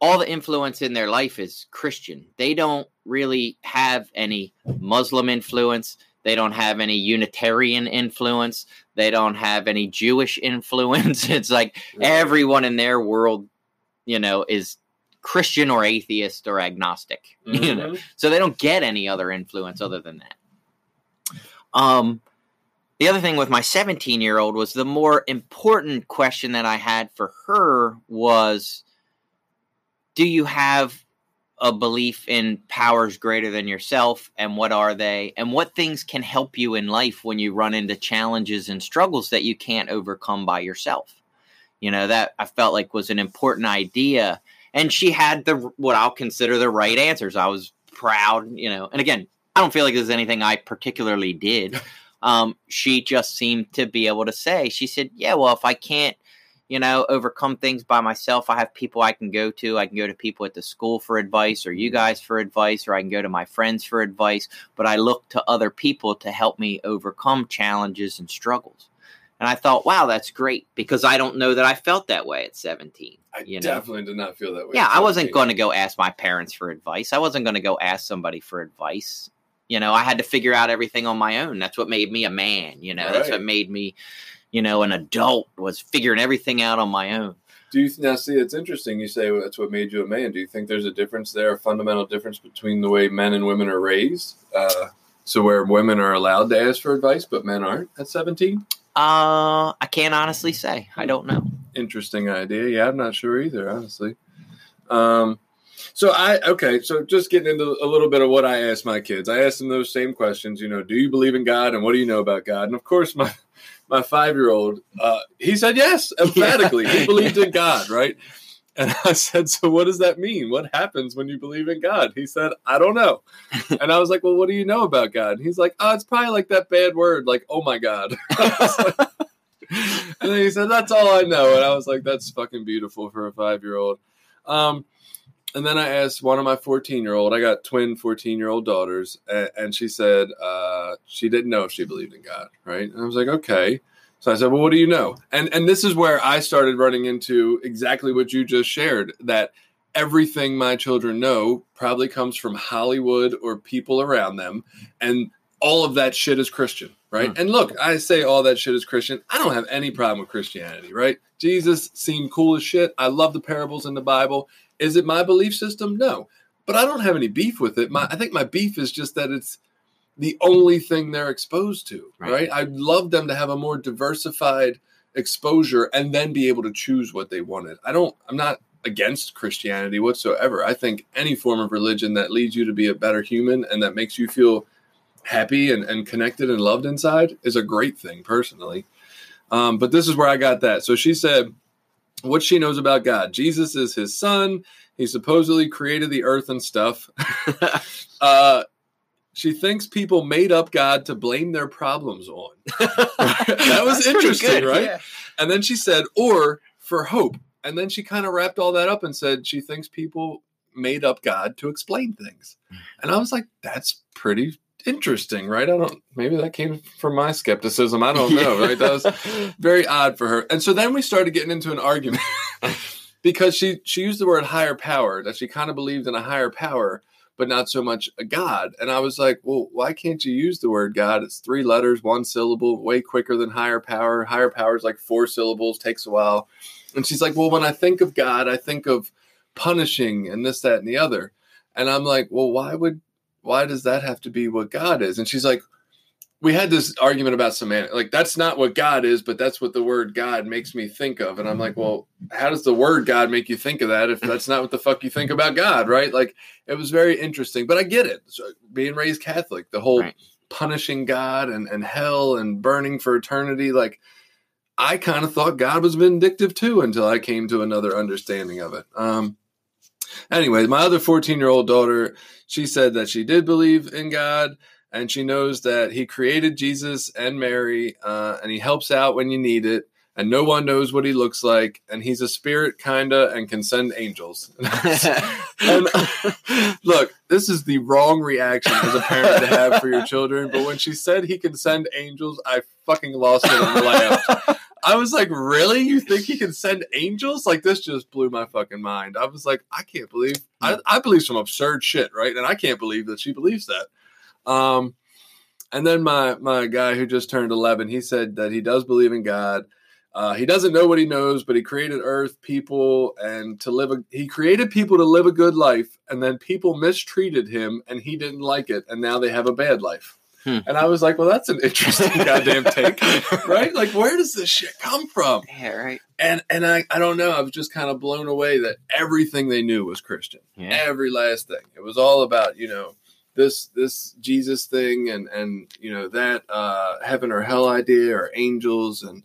all the influence in their life is christian. They don't really have any muslim influence. They don't have any unitarian influence. They don't have any jewish influence. It's like everyone in their world you know is christian or atheist or agnostic you know. Mhm. so they don't get any other influence other than that. Um the other thing with my 17 year old was the more important question that i had for her was do you have a belief in powers greater than yourself and what are they and what things can help you in life when you run into challenges and struggles that you can't overcome by yourself? You know that i felt like was an important idea and she had the what i'll consider the right answers. I was proud you know and again i don't feel like there's anything i particularly did. Um, she just seemed to be able to say she said yeah well if i can't you know overcome things by myself i have people i can go to. I can go to people at the school for advice or you guys for advice or i can go to my friends for advice but i look to other people to help me overcome challenges and struggles and i thought wow that's great because i don't know that i felt that way at 17 I you know? definitely did not feel that way. yeah i wasn't going to go ask my parents for advice i wasn't going to go ask somebody for advice you know i had to figure out everything on my own that's what made me a man you know that's what made me you know an adult was figuring everything out on my own Do you now see? It's interesting. You say that's what made you a man. Do you think there's a difference there, a fundamental difference between the way men and women are raised? Uh, so where women are allowed to ask for advice, but men aren't at 17? Uh i can't honestly say i don't know Interesting idea. Yeah, I'm not sure either, honestly. Um, so I okay. So just getting into a little bit of what I asked my kids. I asked them those same questions. You know, do you believe in God, and what do you know about God? And of course, my my five year old, uh, he said yes, emphatically. He believed in God, right? And I said, so what does that mean? What happens when you believe in God? He said, I don't know. And I was like, well, what do you know about God? And he's like, oh, it's probably like that bad word, like, oh my God. and then he said, that's all I know. And I was like, that's fucking beautiful for a five year old. Um, and then I asked one of my 14 year old, I got twin 14 year old daughters, and, and she said uh, she didn't know if she believed in God, right? And I was like, okay. So I said, "Well, what do you know?" And and this is where I started running into exactly what you just shared that everything my children know probably comes from Hollywood or people around them and all of that shit is Christian, right? Mm. And look, I say all that shit is Christian. I don't have any problem with Christianity, right? Jesus seemed cool as shit. I love the parables in the Bible. Is it my belief system? No. But I don't have any beef with it. My I think my beef is just that it's the only thing they're exposed to, Right. right? I'd love them to have a more diversified exposure and then be able to choose what they wanted. I don't I'm not against Christianity whatsoever. I think any form of religion that leads you to be a better human and that makes you feel happy and, and connected and loved inside is a great thing personally. Um, but this is where I got that. So she said what she knows about God. Jesus is his son. He supposedly created the earth and stuff. uh, she thinks people made up God to blame their problems on. that was interesting, good, right? yeah. And then she said, or for hope. And then she kind of wrapped all that up and said she thinks people made up God to explain things. Mm-hmm. And I was like, that's pretty interesting, right? I don't, maybe that came from my skepticism. I don't know, right? That was very odd for her. And so then we started getting into an argument because she, she used the word higher power, that she kind of believed in a higher power, but not so much a God. And I was like, well, why can't you use the word God? It's three letters, one syllable, way quicker than higher power. Higher power is like four syllables, takes a while. And she's like, well, when I think of God, I think of punishing and this, that, and the other. And I'm like, well, why would, why does that have to be what God is? And she's like, we had this argument about semantics. Like, that's not what God is, but that's what the word God makes me think of. And I'm like, well, how does the word God make you think of that if that's not what the fuck you think about God, right? Like, it was very interesting, but I get it. So, being raised Catholic, the whole Right. punishing God and, and hell and burning for eternity, like, I kind of thought God was vindictive too until I came to another understanding of it. Um, anyway, my other 14 year old daughter, she said that she did believe in God and she knows that He created Jesus and Mary uh, and He helps out when you need it. And no one knows what he looks like, and he's a spirit, kinda, and can send angels. and look, this is the wrong reaction as a parent to have for your children. But when she said he can send angels, I fucking lost it and laughed. I was like, really? You think he can send angels? Like this just blew my fucking mind. I was like, I can't believe I, I believe some absurd shit, right? And I can't believe that she believes that. Um and then my my guy who just turned 11, he said that he does believe in God. Uh, he doesn't know what he knows, but he created Earth, people, and to live. A, he created people to live a good life, and then people mistreated him, and he didn't like it, and now they have a bad life. Hmm. And I was like, "Well, that's an interesting goddamn take, right? Like, where does this shit come from?" yeah, right. And and I I don't know. I was just kind of blown away that everything they knew was Christian Yeah. every last thing. It was all about you know this this Jesus thing and and you know that uh, heaven or hell idea or angels and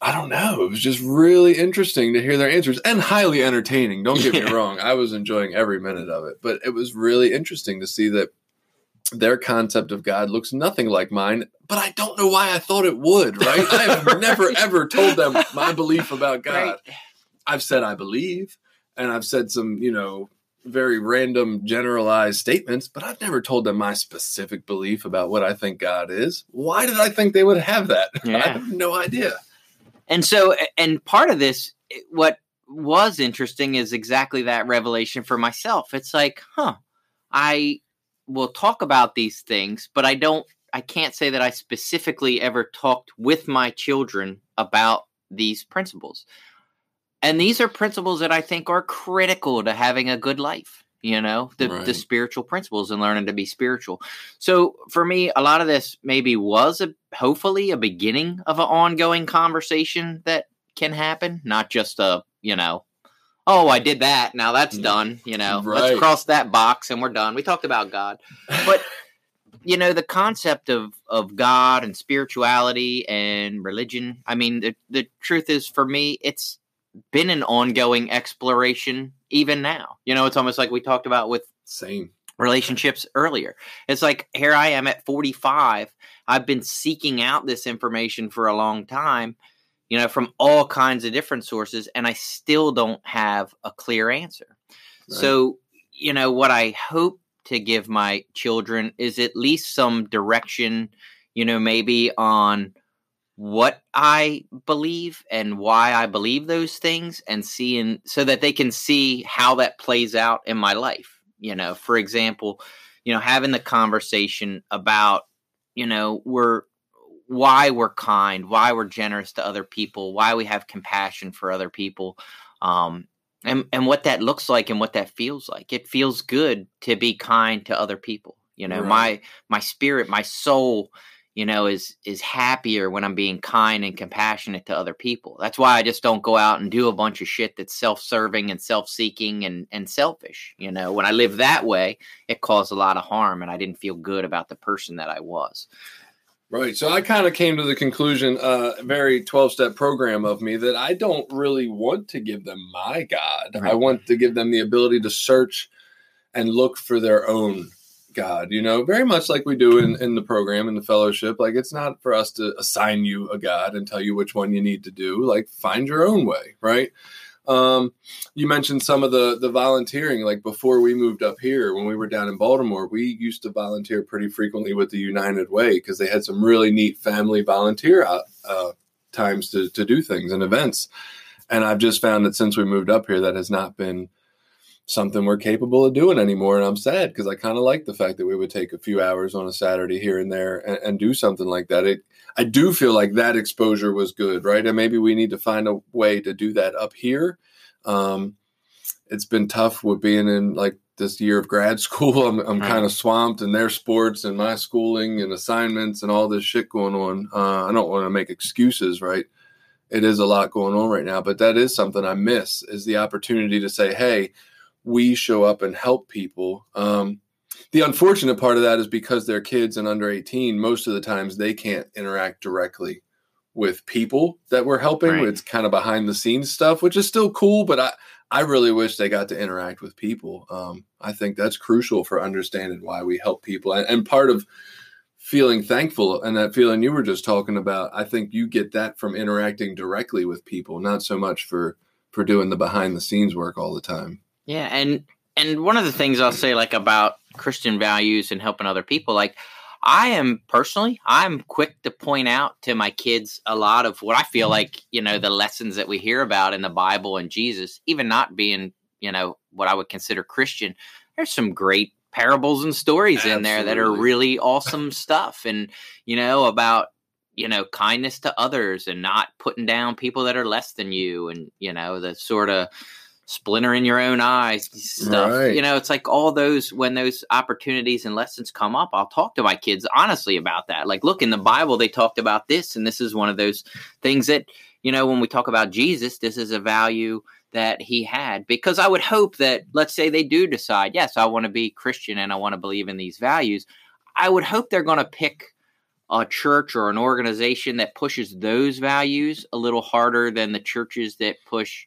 I don't know. It was just really interesting to hear their answers and highly entertaining. Don't get Yeah. me wrong. I was enjoying every minute of it, but it was really interesting to see that their concept of God looks nothing like mine. But I don't know why I thought it would. Right? I have Right. never ever told them my belief about God. Right. I've said I believe, and I've said some, you know, very random generalized statements, but I've never told them my specific belief about what I think God is. Why did I think they would have that? I have no idea. And so, and part of this, eh, what was interesting is exactly that revelation for myself. It's like, huh, I will talk about these things, but I don't, I can't say that I specifically ever talked with my children about these principles. And these are principles that I think are critical to having a good life. You know, the, the spiritual principles and learning to be spiritual. So for me, a lot of this maybe was a hopefully a beginning of an ongoing conversation that can happen, not just a you know, oh I did that, now that's Mm. done. You know, Right. let's cross that box and we're done. We talked about God, but you know the concept of of God and spirituality and religion. I mean, the the truth is for me, it's been an ongoing exploration even now. You know, it's almost like we talked about with Same. relationships earlier. It's like here I am at 45. I've been seeking out this information for a long time, you know, from all kinds of different sources, and I still don't have a clear answer. Right. So, you know, what I hope to give my children is at least some direction, you know, maybe on what I believe and why I believe those things and seeing so that they can see how that plays out in my life. You know, for example, you know, having the conversation about, you know, we're why we're kind, why we're generous to other people, why we have compassion for other people. Um, and and what that looks like and what that feels like. It feels good to be kind to other people. You know, right. my my spirit, my soul you know is is happier when i'm being kind and compassionate to other people. That's why i just don't go out and do a bunch of shit that's self-serving and self-seeking and and selfish you know? When i live that way it caused a lot of harm and i didn't feel good about the person that i was. Right so i kind of came to the conclusion uh very 12-step program of me that i don't really want to give them my god. Right. i want to give them the ability to search and look for their own God, you know, very much like we do in, in the program in the fellowship. Like it's not for us to assign you a God and tell you which one you need to do. Like find your own way, right? Um, you mentioned some of the the volunteering. Like before we moved up here, when we were down in Baltimore, we used to volunteer pretty frequently with the United Way because they had some really neat family volunteer uh, uh, times to to do things and events. And I've just found that since we moved up here, that has not been something we're capable of doing anymore. And I'm sad because I kind of like the fact that we would take a few hours on a Saturday here and there and, and, do something like that. It, I do feel like that exposure was good, right? And maybe we need to find a way to do that up here. Um, it's been tough with being in like this year of grad school. I'm, I'm right. kind of swamped in their sports and my schooling and assignments and all this shit going on. Uh, I don't want to make excuses, right? It is a lot going on right now, but that is something I miss is the opportunity to say, hey, we show up and help people. Um, the unfortunate part of that is because they're kids and under 18, most of the times they can't interact directly with people that we're helping. Right. It's kind of behind the scenes stuff, which is still cool, but I, I really wish they got to interact with people. Um, I think that's crucial for understanding why we help people. And, and part of feeling thankful and that feeling you were just talking about, I think you get that from interacting directly with people, not so much for for doing the behind the scenes work all the time. Yeah, and and one of the things I'll say like about Christian values and helping other people, like I am personally, I'm quick to point out to my kids a lot of what I feel mm-hmm. like, you know, the lessons that we hear about in the Bible and Jesus, even not being, you know, what I would consider Christian. There's some great parables and stories Absolutely. in there that are really awesome stuff and you know about you know kindness to others and not putting down people that are less than you and you know the sort of splinter in your own eyes stuff. Right. You know, it's like all those when those opportunities and lessons come up, I'll talk to my kids honestly about that. Like, look in the Bible, they talked about this, and this is one of those things that you know when we talk about Jesus, this is a value that he had because I would hope that let's say they do decide, yes, I want to be Christian and I want to believe in these values. I would hope they're going to pick a church or an organization that pushes those values a little harder than the churches that push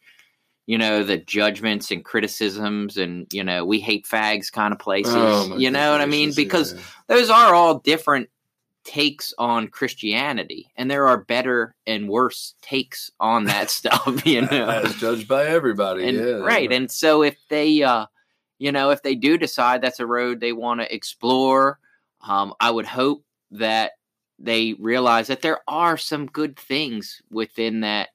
you know, the judgments and criticisms and, you know, we hate fags kind of places. Oh, you know what I mean? Because yeah. those are all different takes on Christianity, and there are better and worse takes on that stuff, you know. As judged by everybody. And, yeah. Right. And so if they uh you know, if they do decide that's a road they want to explore, um, I would hope that they realize that there are some good things within that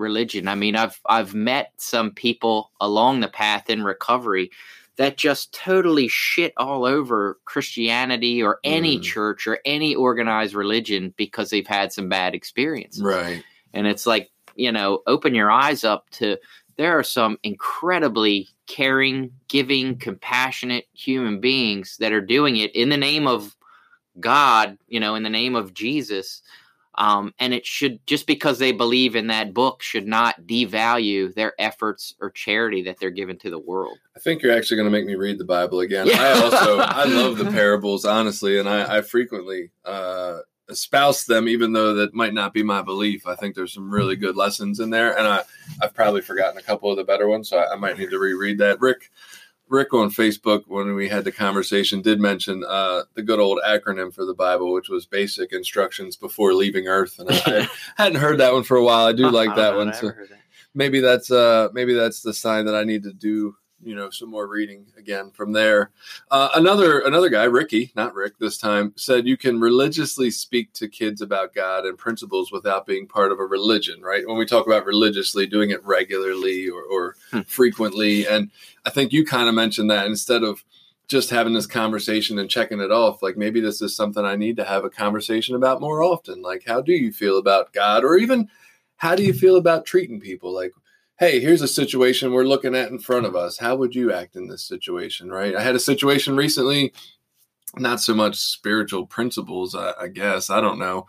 religion. I mean, I've I've met some people along the path in recovery that just totally shit all over Christianity or any mm. church or any organized religion because they've had some bad experiences. Right. And it's like, you know, open your eyes up to there are some incredibly caring, giving, compassionate human beings that are doing it in the name of God, you know, in the name of Jesus um, and it should just because they believe in that book should not devalue their efforts or charity that they're given to the world. I think you're actually going to make me read the Bible again. Yeah. I also I love the parables honestly, and I, I frequently uh, espouse them, even though that might not be my belief. I think there's some really good lessons in there, and I I've probably forgotten a couple of the better ones, so I, I might need to reread that. Rick, Rick on Facebook when we had the conversation did mention uh, the good old acronym for the Bible, which was basic instructions before leaving Earth, and I hadn't heard that one for a while. I do like that one, so that. maybe that's uh, maybe that's the sign that I need to do you know some more reading again from there. Uh, another another guy, Ricky, not Rick this time, said you can religiously speak to kids about God and principles without being part of a religion. Right? When we talk about religiously, doing it regularly or, or Hmm. frequently, and I think you kind of mentioned that instead of just having this conversation and checking it off like maybe this is something i need to have a conversation about more often like how do you feel about god or even how do you feel about treating people like hey here's a situation we're looking at in front of us. How would you act in this situation right? I had a situation recently not so much spiritual principles i, I guess i don't know.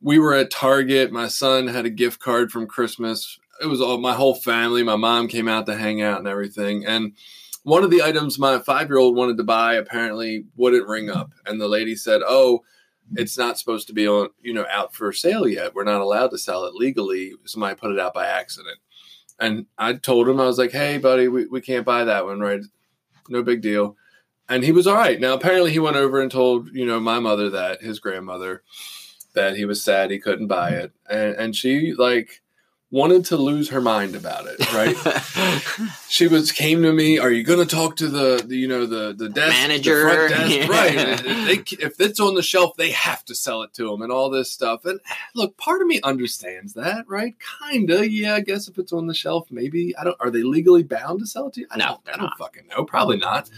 We were at target my son had a gift card from christmas. It was all my whole family my mom came out to hang out and everything and one of the items my five year old wanted to buy apparently wouldn't ring up and the lady said oh it's not supposed to be on you know out for sale yet. We're not allowed to sell it legally. Somebody put it out by accident and i told him i was like hey buddy we, we can't buy that one right? No big deal. And he was all right. Now apparently he went over and told you know my mother that his grandmother that he was sad he couldn't buy it. And and she like wanted to lose her mind about it right she was came to me. Are you going to talk to the, the you know the the desk Manager. the front desk? Yeah. Right. If, they, if it's on the shelf, they have to sell it to them and all this stuff. And look, part of me understands that, right? Kinda. Yeah, I guess if it's on the shelf, maybe I don't. Are they legally bound to sell it to you? I No, don't, I don't not. fucking know. Probably not.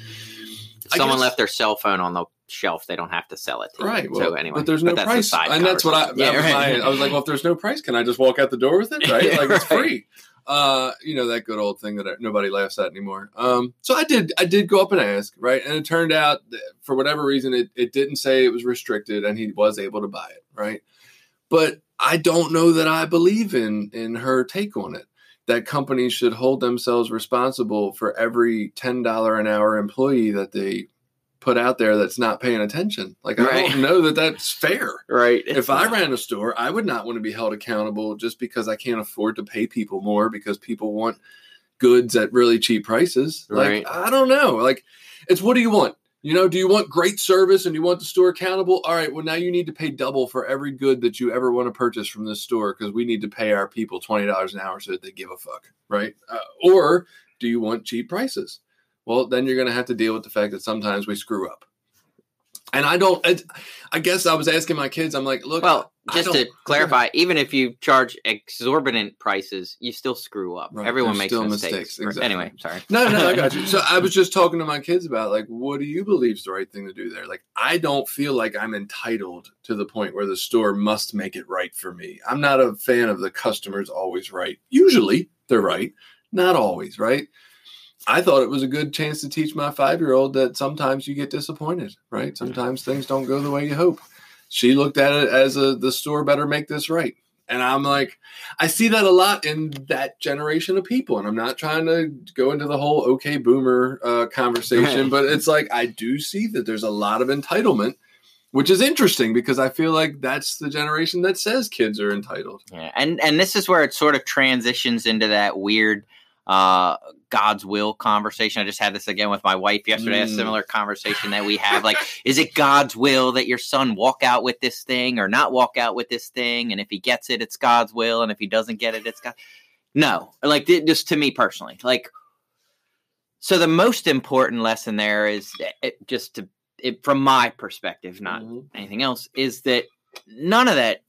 If someone guess- left their cell phone on the shelf, they don't have to sell it to. Right. Well, so anyway, but there's no a price, and that's what I. That conversation. was Yeah, right. my, I was like, well, if there's no price, can I just walk out the door with it? Right? Yeah, like it's right. free. Uh, you know that good old thing that nobody laughs at anymore. Um, so I did. I did go up and ask, right? And it turned out, that for whatever reason, it it didn't say it was restricted, and he was able to buy it, right? But I don't know that I believe in in her take on it. That companies should hold themselves responsible for every ten dollar an hour employee that they put out there that's not paying attention. Like I don't know that that's fair. right. If I ran a store, I would not want to be held accountable just because I can't afford to pay people more because people want goods at really cheap prices. Like Right. I don't know. Like it's what do you want? You know, do you want great service and you want the store accountable? All right, well now you need to pay double for every good that you ever want to purchase from this store because we need to pay our people twenty dollars an hour so that they give a fuck, right? Uh, or do you want cheap prices? Well, then you're going to have to deal with the fact that sometimes we screw up. And I don't. I, I guess I was asking my kids. I'm like, look. well, just to clarify, even if you charge exorbitant prices, you still screw up. Right, Everyone makes mistakes. mistakes, exactly. Anyway, sorry. No, no, I got you. So I was just talking to my kids about like, what do you believe is the right thing to do there? Like, I don't feel like I'm entitled to the point where the store must make it right for me. I'm not a fan of the customer's always right. Usually they're right, not always, right? I thought it was a good chance to teach my five year old that sometimes you get disappointed, right? Sometimes things don't go the way you hope. She looked at it as a the store better make this right. And I'm like, I see that a lot in that generation of people. And I'm not trying to go into the whole okay boomer uh, conversation, but it's like I do see that there's a lot of entitlement, which is interesting because I feel like that's the generation that says kids are entitled. Yeah, and and this is where it sort of transitions into that weird uh God's will conversation. I just had this again with my wife yesterday, a Mm. similar conversation that we have. Like, is it God's will that your son walk out with this thing or not walk out with this thing? And if he gets it, it's God's will, and if he doesn't get it, it's God. No, like just to me personally, like. So the most important lesson there is it, just to, it, from my perspective, not Mhm. anything else, is that none of that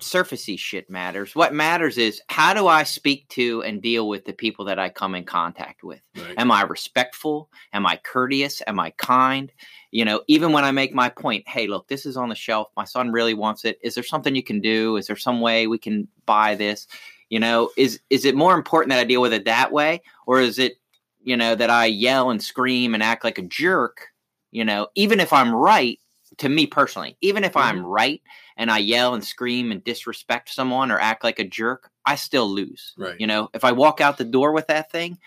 surfacey shit matters. What matters is how do I speak to and deal with the people that I come in contact with? Right. Am I respectful? Am I courteous? Am I kind? You know, even when I make my point, hey, look, this is on the shelf. My son really wants it. Is there something you can do? Is there some way we can buy this? You know, is is it more important that I deal with it that way, or is it, you know, that I yell and scream and act like a jerk? You know, even if I'm right, to me personally, even if I'm mm-hmm. right and I yell and scream and disrespect someone or act like a jerk, I still lose. Right. You know, if I walk out the door with that thing,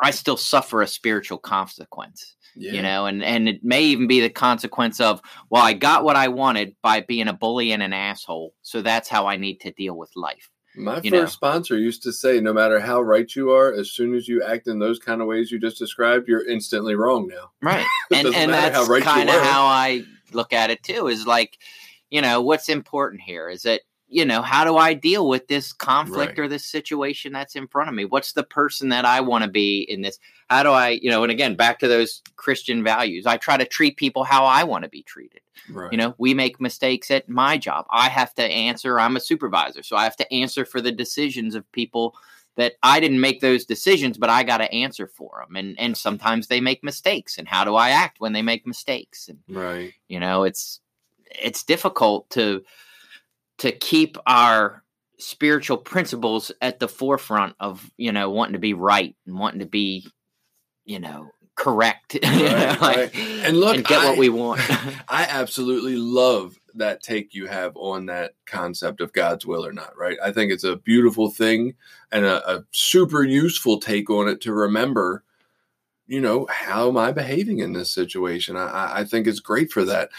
I still suffer a spiritual consequence. Yeah. You know, and and it may even be the consequence of, well, I got what I wanted by being a bully and an asshole, so that's how I need to deal with life. My first know. sponsor used to say, no matter how right you are, as soon as you act in those kind of ways you just described, you're instantly wrong now. Right. And and that's right kind of how I look at it too. Is like, you know, what's important here is that you know, how do I deal with this conflict Right. or this situation that's in front of me? What's the person that I want to be in this? How do I, you know, and again, back to those Christian values. I try to treat people how I want to be treated. Right. You know, we make mistakes at my job. I have to answer. I'm a supervisor, so I have to answer for the decisions of people that I didn't make those decisions, but I got to answer for them. And and sometimes they make mistakes. And how do I act when they make mistakes? And Right. you know, it's it's difficult to to keep our spiritual principles at the forefront of you know wanting to be right and wanting to be you know correct you know, Right, like, right. And look, get I- what we want I absolutely love that take you have on that concept of God's will or not, right? I think it's a beautiful thing and a, a super useful take on it to remember, you know, how am I behaving in this situation? I, I think it's great for that.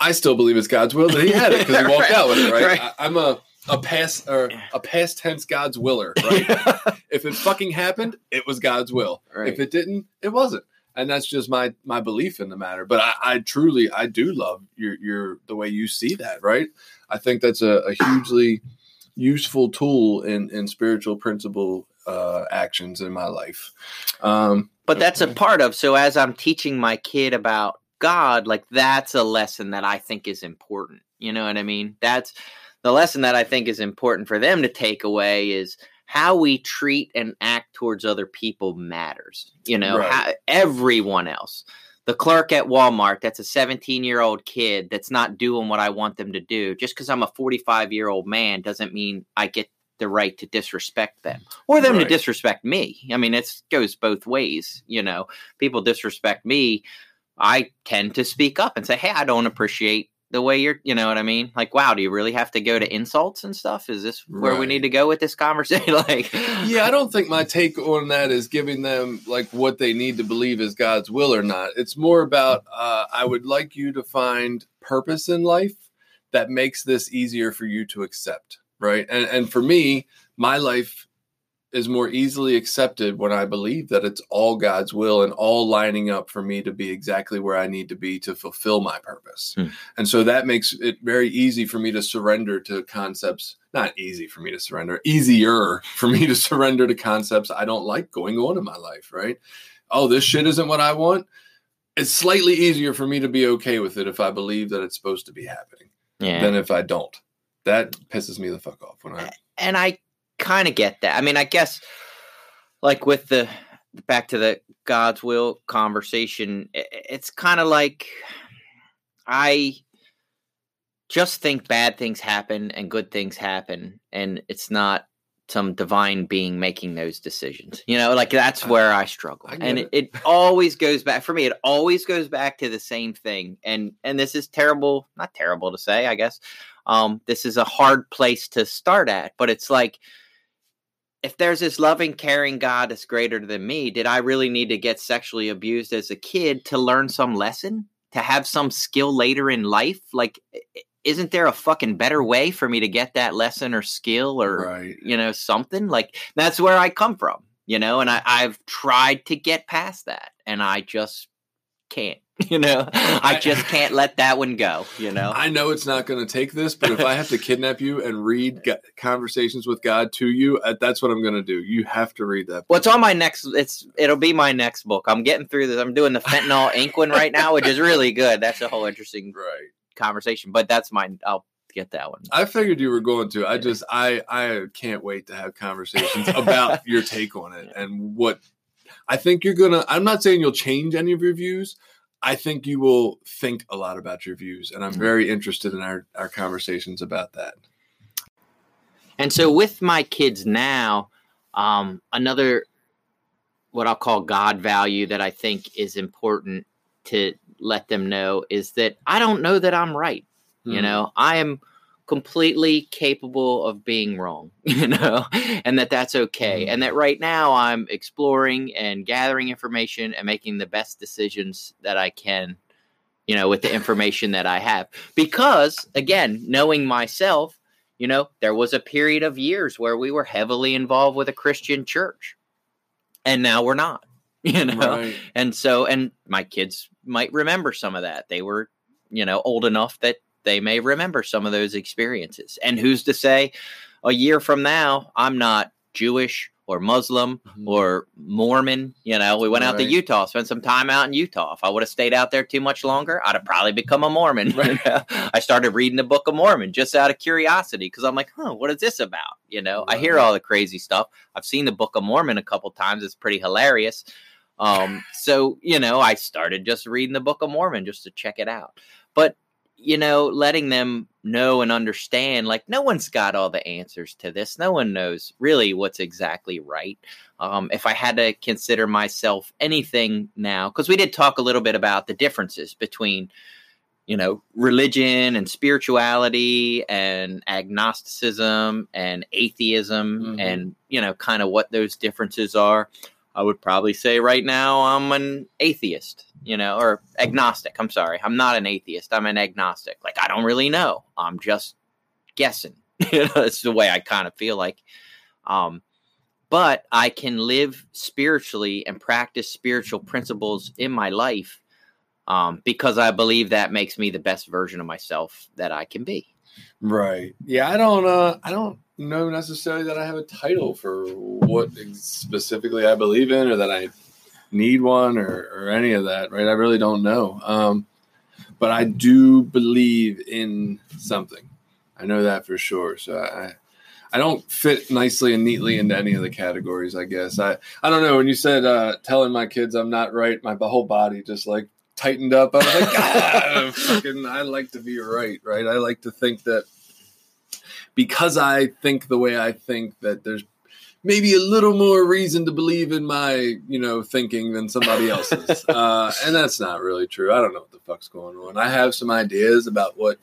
I still believe it's God's will that he had it because he walked Right, out with it, right? right. I, I'm a a past or a past tense God's willer, right? if it fucking happened, it was God's will. Right. If it didn't, it wasn't. And that's just my my belief in the matter. But I, I truly I do love your your the way you see that, right? I think that's a, a hugely useful tool in in spiritual principle uh, actions in my life. Um, but that's a part of so as i'm teaching my kid about god like that's a lesson that i think is important you know what i mean that's the lesson that i think is important for them to take away is how we treat and act towards other people matters you know Right. how, everyone else the clerk at walmart that's a 17 year old kid that's not doing what i want them to do just because i'm a 45 year old man doesn't mean i get the right to disrespect them or them to disrespect me. I mean, it goes both ways. You know, people disrespect me. I tend to speak up and say, "Hey, I don't appreciate the way you're." You know what I mean? Like, wow, do you really have to go to insults and stuff? Is this where we need to go with this conversation? like, yeah, I don't think my take on that is giving them like what they need to believe is God's will or not. It's more about uh, I would like you to find purpose in life that makes this easier for you to accept, right? And and for me, my life is more easily accepted when I believe that it's all God's will and all lining up for me to be exactly where I need to be to fulfill my purpose. Hmm. And so that makes it very easy for me to surrender to concepts, not easy for me to surrender, easier for me to surrender to concepts I don't like going on in my life, right? Oh, this shit isn't what I want. It's slightly easier for me to be okay with it if I believe that it's supposed to be happening yeah. than if I don't. That pisses me the fuck off when I and I kind of get that. I mean, I guess like with the back to the God's will conversation, it's kind of like I just think bad things happen and good things happen, and it's not some divine being making those decisions. You know, like that's where I struggle. I and it. it, it always goes back for me, it always goes back to the same thing. And and this is terrible, not terrible to say, I guess. Um, this is a hard place to start at, but it's like if there's this loving, caring God that's greater than me, did I really need to get sexually abused as a kid to learn some lesson, to have some skill later in life? Like, isn't there a fucking better way for me to get that lesson or skill or, right. you know, something? Like, that's where I come from, you know, and I, I've tried to get past that and I just can't, you know, I just can't let that one go, you know? I know it's not going to take this, but if I have to kidnap you and read conversations with God to you, uh, that's what I'm going to do. You have to read that. Well, it's on my next. It's it'll be my next book. I'm getting through this. I'm doing the Fentanyl Inc. one right now, which is really good. That's a whole interesting Right. conversation. But that's mine. I'll get that one. I figured you were going to. I just I I can't wait to have conversations about your take on it and what I think you're gonna. I'm not saying you'll change any of your views. I think you will think a lot about your views, and I'm Mhm. very interested in our our conversations about that. And so with my kids now, um, another what I'll call God value that I think is important to let them know is that I don't know that I'm right. You Hmm. know, I am completely capable of being wrong, you know, and that that's okay. Mhm. And that right now I'm exploring and gathering information and making the best decisions that I can, you know, with the information that I have. Because again, knowing myself, you know, there was a period of years where we were heavily involved with a Christian church. And now we're not, you know. Right. And so, and my kids might remember some of that. They were, you know, old enough that they may remember some of those experiences. And who's to say a year from now, I'm not Jewish or Muslim Mhm. or Mormon. You know, we went out to Utah, spent some time out in Utah. If I would have stayed out there too much longer, I'd have probably become a Mormon. Right. I started reading the Book of Mormon just out of curiosity because I'm like, huh, what is this about? You know, I hear all the crazy stuff. I've seen the Book of Mormon a couple times. It's pretty hilarious. Um, so you know, I started just reading the Book of Mormon just to check it out. But you know, letting them know and understand, like no one's got all the answers to this. No one knows really what's exactly right. Um, if I had to consider myself anything now, because we did talk a little bit about the differences between, you know, religion and spirituality and agnosticism and atheism Mhm. and, you know, kind of what those differences are. I would probably say right now I'm an atheist, you know, or agnostic. I'm sorry. I'm not an atheist. I'm an agnostic. Like, I don't really know. I'm just guessing. that's the way I kind of feel like. Um, but I can live spiritually and practice spiritual principles in my life um, because I believe that makes me the best version of myself that I can be. Right. Yeah, I don't uh I don't know necessarily that I have a title for what specifically I believe in or that I need one or, or any of that, right? I really don't know. Um but I do believe in something. I know that for sure. So I I don't fit nicely and neatly into any of the categories, I guess. I I don't know when you said uh telling my kids I'm not right, my whole body just like tightened up. I was like, ah, fucking, I like to be right, right? I like to think that because I think the way I think that there's maybe a little more reason to believe in my, you know, thinking than somebody else's. uh, and that's not really true. I don't know what the fuck's going on. I have some ideas about what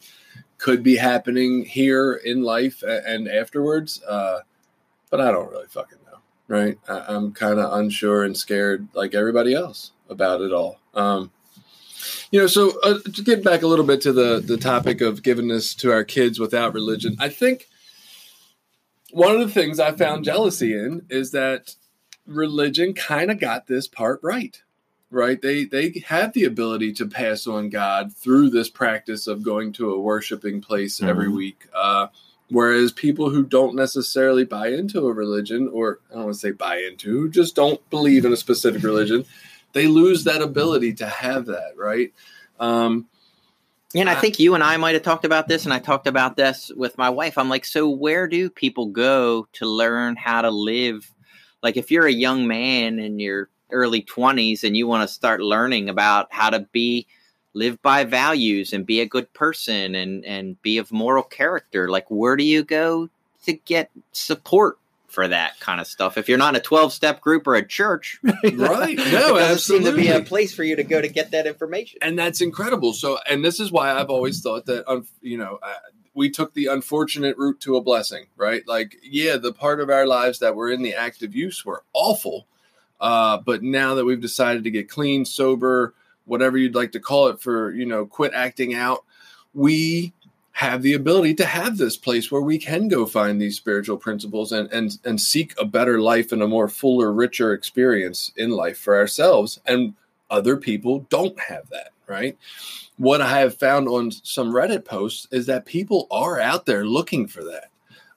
could be happening here in life and afterwards, uh, but I don't really fucking know, right? I- I'm kind of unsure and scared like everybody else about it all. Um, you know, so uh, to get back a little bit to the the topic of giving this to our kids without religion, I think one of the things I found jealousy in is that religion kind of got this part right. Right? They they have the ability to pass on God through this practice of going to a worshiping place every Mhm. week. Uh, whereas people who don't necessarily buy into a religion, or I don't want to say buy into, who just don't believe in a specific religion, they lose that ability to have that. Right? Um, And I I- think you and I might have talked about this, and I talked about this with my wife. I'm like, so where do people go to learn how to live? Like, if you're a young man in your early 20s and you want to start learning about how to be live by values and be a good person and and be of moral character like where do you go to get support for that kind of stuff if you're not in a 12 step group or a church Right. No, it doesn't seem to be a place for you to go to get that information and that's incredible. So, and this is why I've always thought that, um, you know, uh, we took the unfortunate route to a blessing, right? Like, yeah, the part of our lives that were in the active use were awful, uh, but now that we've decided to get clean, sober, whatever you'd like to call it, for you know, quit acting out, we have the ability to have this place where we can go find these spiritual principles and and and seek a better life and a more fuller, richer experience in life for ourselves and other people don't have that, right? What I have found on some Reddit posts is that people are out there looking for that.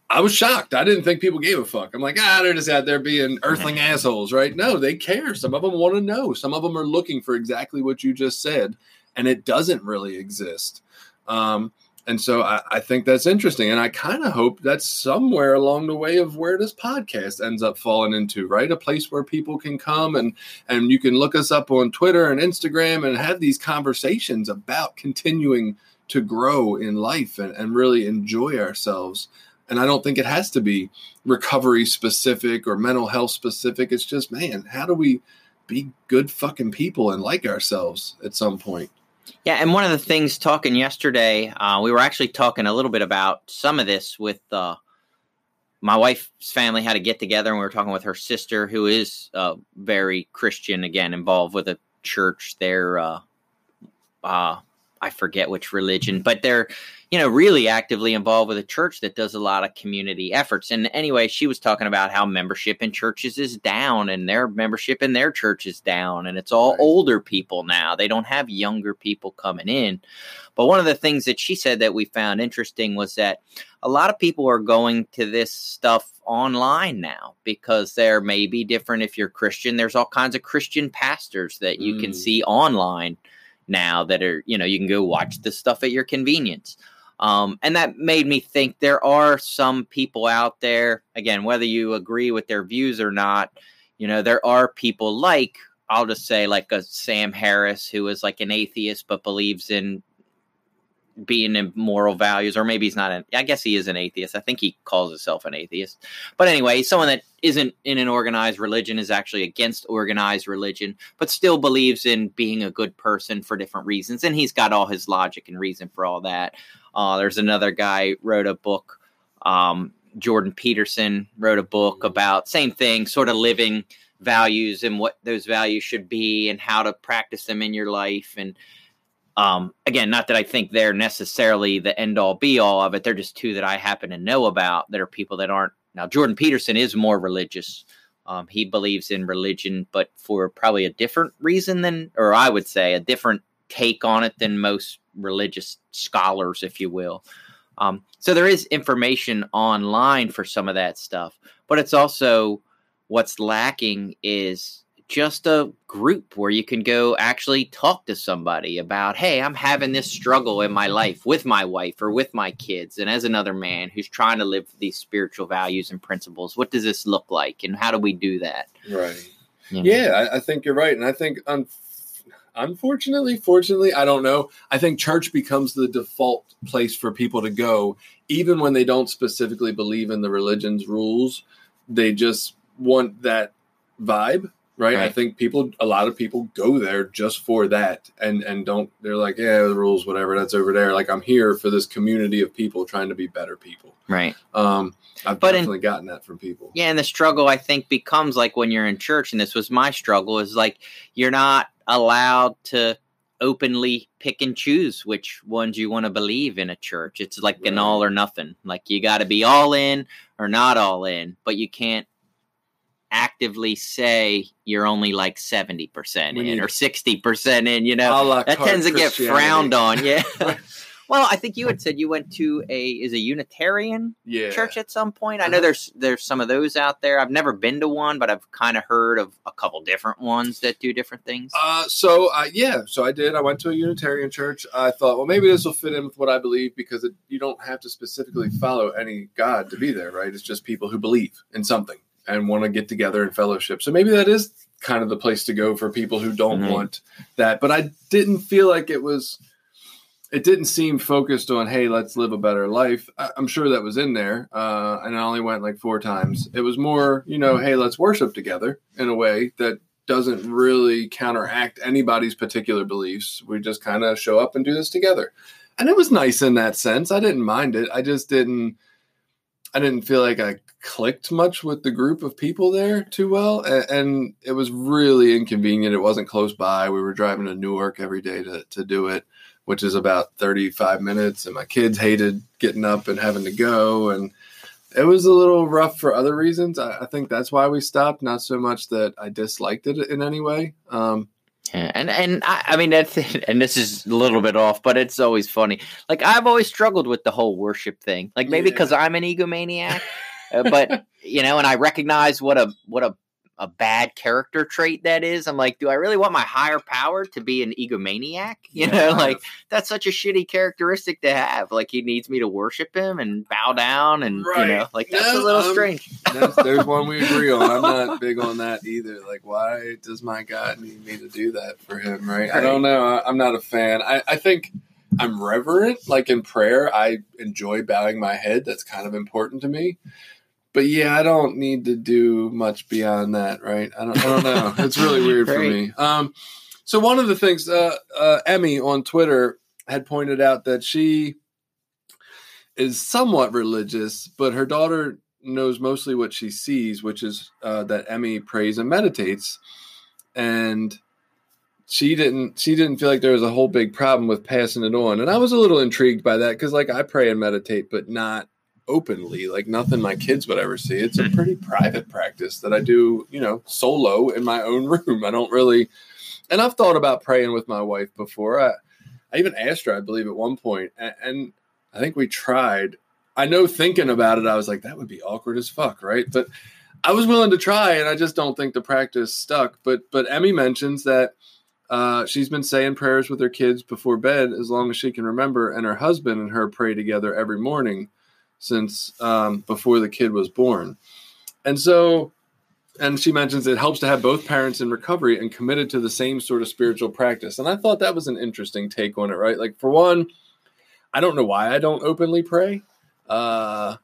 I was shocked. I didn't think people gave a fuck. I'm like, ah, they're just out there being earthling assholes, right? No, they care. Some of them want to know. Some of them are looking for exactly what you just said, and it doesn't really exist. Um, and so I, I think that's interesting. And I kind of hope that's somewhere along the way of where this podcast ends up falling into, right? A place where people can come and and you can look us up on Twitter and Instagram and have these conversations about continuing to grow in life and, and really enjoy ourselves. And I don't think it has to be recovery specific or mental health specific. It's just, man, how do we be good fucking people and like ourselves at some point? Yeah, and one of the things talking yesterday, uh, we were actually talking a little bit about some of this with uh, my wife's family had to get together, and we were talking with her sister, who is uh, very Christian, again involved with a church. They're uh, uh, I forget which religion, but they're you know really actively involved with a church that does a lot of community efforts. And anyway, she was talking about how membership in churches is down, and their membership in their church is down, and it's all right. older people now. They don't have younger people coming in. But one of the things that she said that we found interesting was that a lot of people are going to this stuff online now because there may be different if you're Christian. There's all kinds of Christian pastors that you mm. can see online now that are, you know, you can go watch the stuff at your convenience. Um, and that made me think there are some people out there, again, whether you agree with their views or not, you know, there are people like, I'll just say, like a Sam Harris, who is like an atheist but believes in being in moral values, or maybe he's not an, I guess he is an atheist. I think he calls himself an atheist. But anyway, someone that isn't in an organized religion is actually against organized religion, but still believes in being a good person for different reasons. And he's got all his logic and reason for all that. Uh, there's another guy wrote a book, um, Jordan Peterson wrote a book about same thing, sort of living values and what those values should be and how to practice them in your life and um, again, not that I think they're necessarily the end all be all of it. They're just two that I happen to know about that are people that aren't. Now, Jordan Peterson is more religious. Um, he believes in religion, but for probably a different reason than, or I would say, a different take on it than most religious scholars, if you will. Um, so there is information online for some of that stuff, but it's also what's lacking is just a group where you can go actually talk to somebody about, hey, I'm having this struggle in my life with my wife or with my kids. And as another man who's trying to live these spiritual values and principles, what does this look like? And how do we do that? Right. You know? Yeah, I, I, think you're right. And I think, un- unfortunately, fortunately, I don't know. I think church becomes the default place for people to go, even when they don't specifically believe in the religion's rules. They just want that vibe right? right? I think people, a lot of people go there just for that, and and don't. They're like, yeah, the rules, whatever. That's over there. Like I'm here for this community of people trying to be better people. Right. Um, I've but definitely in, gotten that from people. Yeah, and the struggle I think becomes like when you're in church, and this was my struggle, is like you're not allowed to openly pick and choose which ones you want to believe in a church. It's like right. an all or nothing. Like you got to be all in or not all in, but you can't actively say you're only like 70% in or 60% in, you know, that tends to get frowned on. Yeah. well, I think you had said you went to a is a Unitarian yeah. church at some point. I know uh-huh. there's there's some of those out there. I've never been to one, but I've kind of heard of a couple different ones that do different things. Uh, so uh, yeah, so I did. I went to a Unitarian church. I thought, well, maybe this will fit in with what I believe because it, you don't have to specifically follow any God to be there, right? It's just people who believe in something and want to get together and fellowship. So maybe that is kind of the place to go for people who don't mm-hmm. want that. But I didn't feel like it was. It didn't seem focused on, hey, let's live a better life. I, am sure that was in there, uh, and I only went like four times. It was more, you know, hey, let's worship together in a way that doesn't really counteract anybody's particular beliefs. We just kind of show up and do this together. And it was nice in that sense. I didn't mind it. I just didn't I didn't feel like I clicked much with the group of people there too well, and, and, it was really inconvenient. It wasn't close by. We were driving to Newark every day to to do it, which is about thirty five minutes, and my kids hated getting up and having to go, and it was a little rough for other reasons. I, I think that's why we stopped. Not so much that I disliked it in any way. Um, yeah, and and I, I mean that's and this is a little bit off, but it's always funny. Like I've always struggled with the whole worship thing. Like maybe because yeah. I'm an egomaniac, but you know, and I recognize what a what a a bad character trait that is. I'm like, do I really want my higher power to be an egomaniac? You yeah. know, like that's such a shitty characteristic to have. Like he needs me to worship him and bow down, and right. you know, like that's a little um, strange. there's one we agree on. I'm not big on that either. Like, why does my God need me to do that for him? Right? right. I don't know. I, I'm not a fan. I, I think. I'm reverent, like in prayer. I enjoy bowing my head. That's kind of important to me but yeah, I don't need to do much beyond that, right? I don't, I don't know. it's really weird for me. Um, so one of the things, uh, uh, Emmy on Twitter had pointed out that she is somewhat religious, but her daughter knows mostly what she sees, which is uh, that Emmy prays and meditates. And she didn't she didn't feel like there was a whole big problem with passing it on and i was a little intrigued by that because like i pray and meditate but not openly like nothing my kids would ever see. It's a pretty private practice that i do you know solo in my own room. I don't really and i've thought about praying with my wife before. I, I even asked her i believe at one point and, and i think we tried. I know thinking about it i was like that would be awkward as fuck right? But i was willing to try and i just don't think the practice stuck. But but emmy mentions that uh, she's been saying prayers with her kids before bed as long as she can remember, and her husband and her pray together every morning since um, before the kid was born. And so, and she mentions it helps to have both parents in recovery and committed to the same sort of spiritual practice. And I thought that was an interesting take on it, right? Like, for one, I don't know why I don't openly pray. Uh,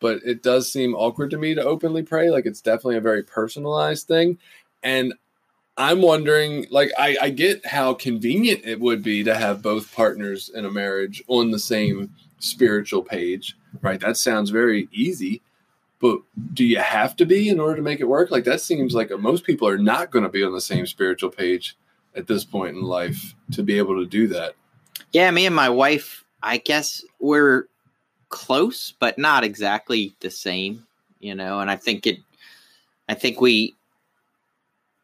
but it does seem awkward to me to openly pray. Like it's definitely a very personalized thing. And I'm wondering, like, I, I get how convenient it would be to have both partners in a marriage on the same spiritual page, right? That sounds very easy, but do you have to be in order to make it work? Like, that seems like most people are not going to be on the same spiritual page at this point in life to be able to do that. Yeah, me and my wife, I guess we're close, but not exactly the same, you know, and I think it, I think we,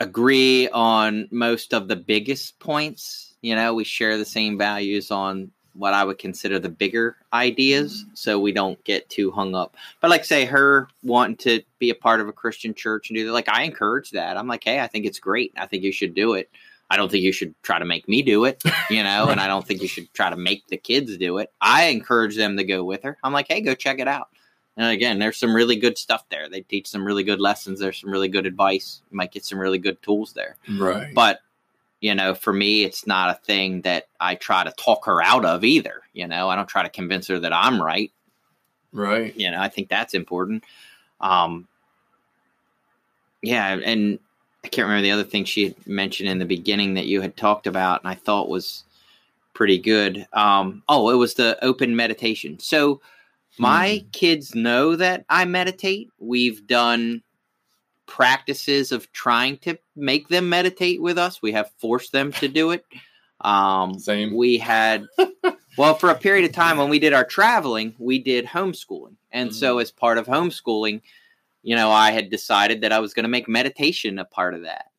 agree on most of the biggest points. You know, we share the same values on what I would consider the bigger ideas, so we don't get too hung up. But like say her wanting to be a part of a Christian church and do that, like I encourage that. I'm like, hey, I think it's great. I think you should do it. I don't think you should try to make me do it, you know, and I don't think you should try to make the kids do it. I encourage them to go with her. I'm like, hey, go check it out. And again, there's some really good stuff there. They teach some really good lessons. There's some really good advice. You might get some really good tools there. Right. But, you know, for me, it's not a thing that I try to talk her out of either. You know, I don't try to convince her that I'm right. Right. You know, I think that's important. Um, yeah. And I can't remember the other thing she had mentioned in the beginning that you had talked about, and I thought was pretty good. Um, oh, it was the open meditation. So, my mm. kids know that I meditate. We've done practices of trying to make them meditate with us. We have forced them to do it. Um, Same. We had, well, for a period of time when we did our traveling, we did homeschooling. And mm. so, as part of homeschooling, you know, I had decided that I was going to make meditation a part of that.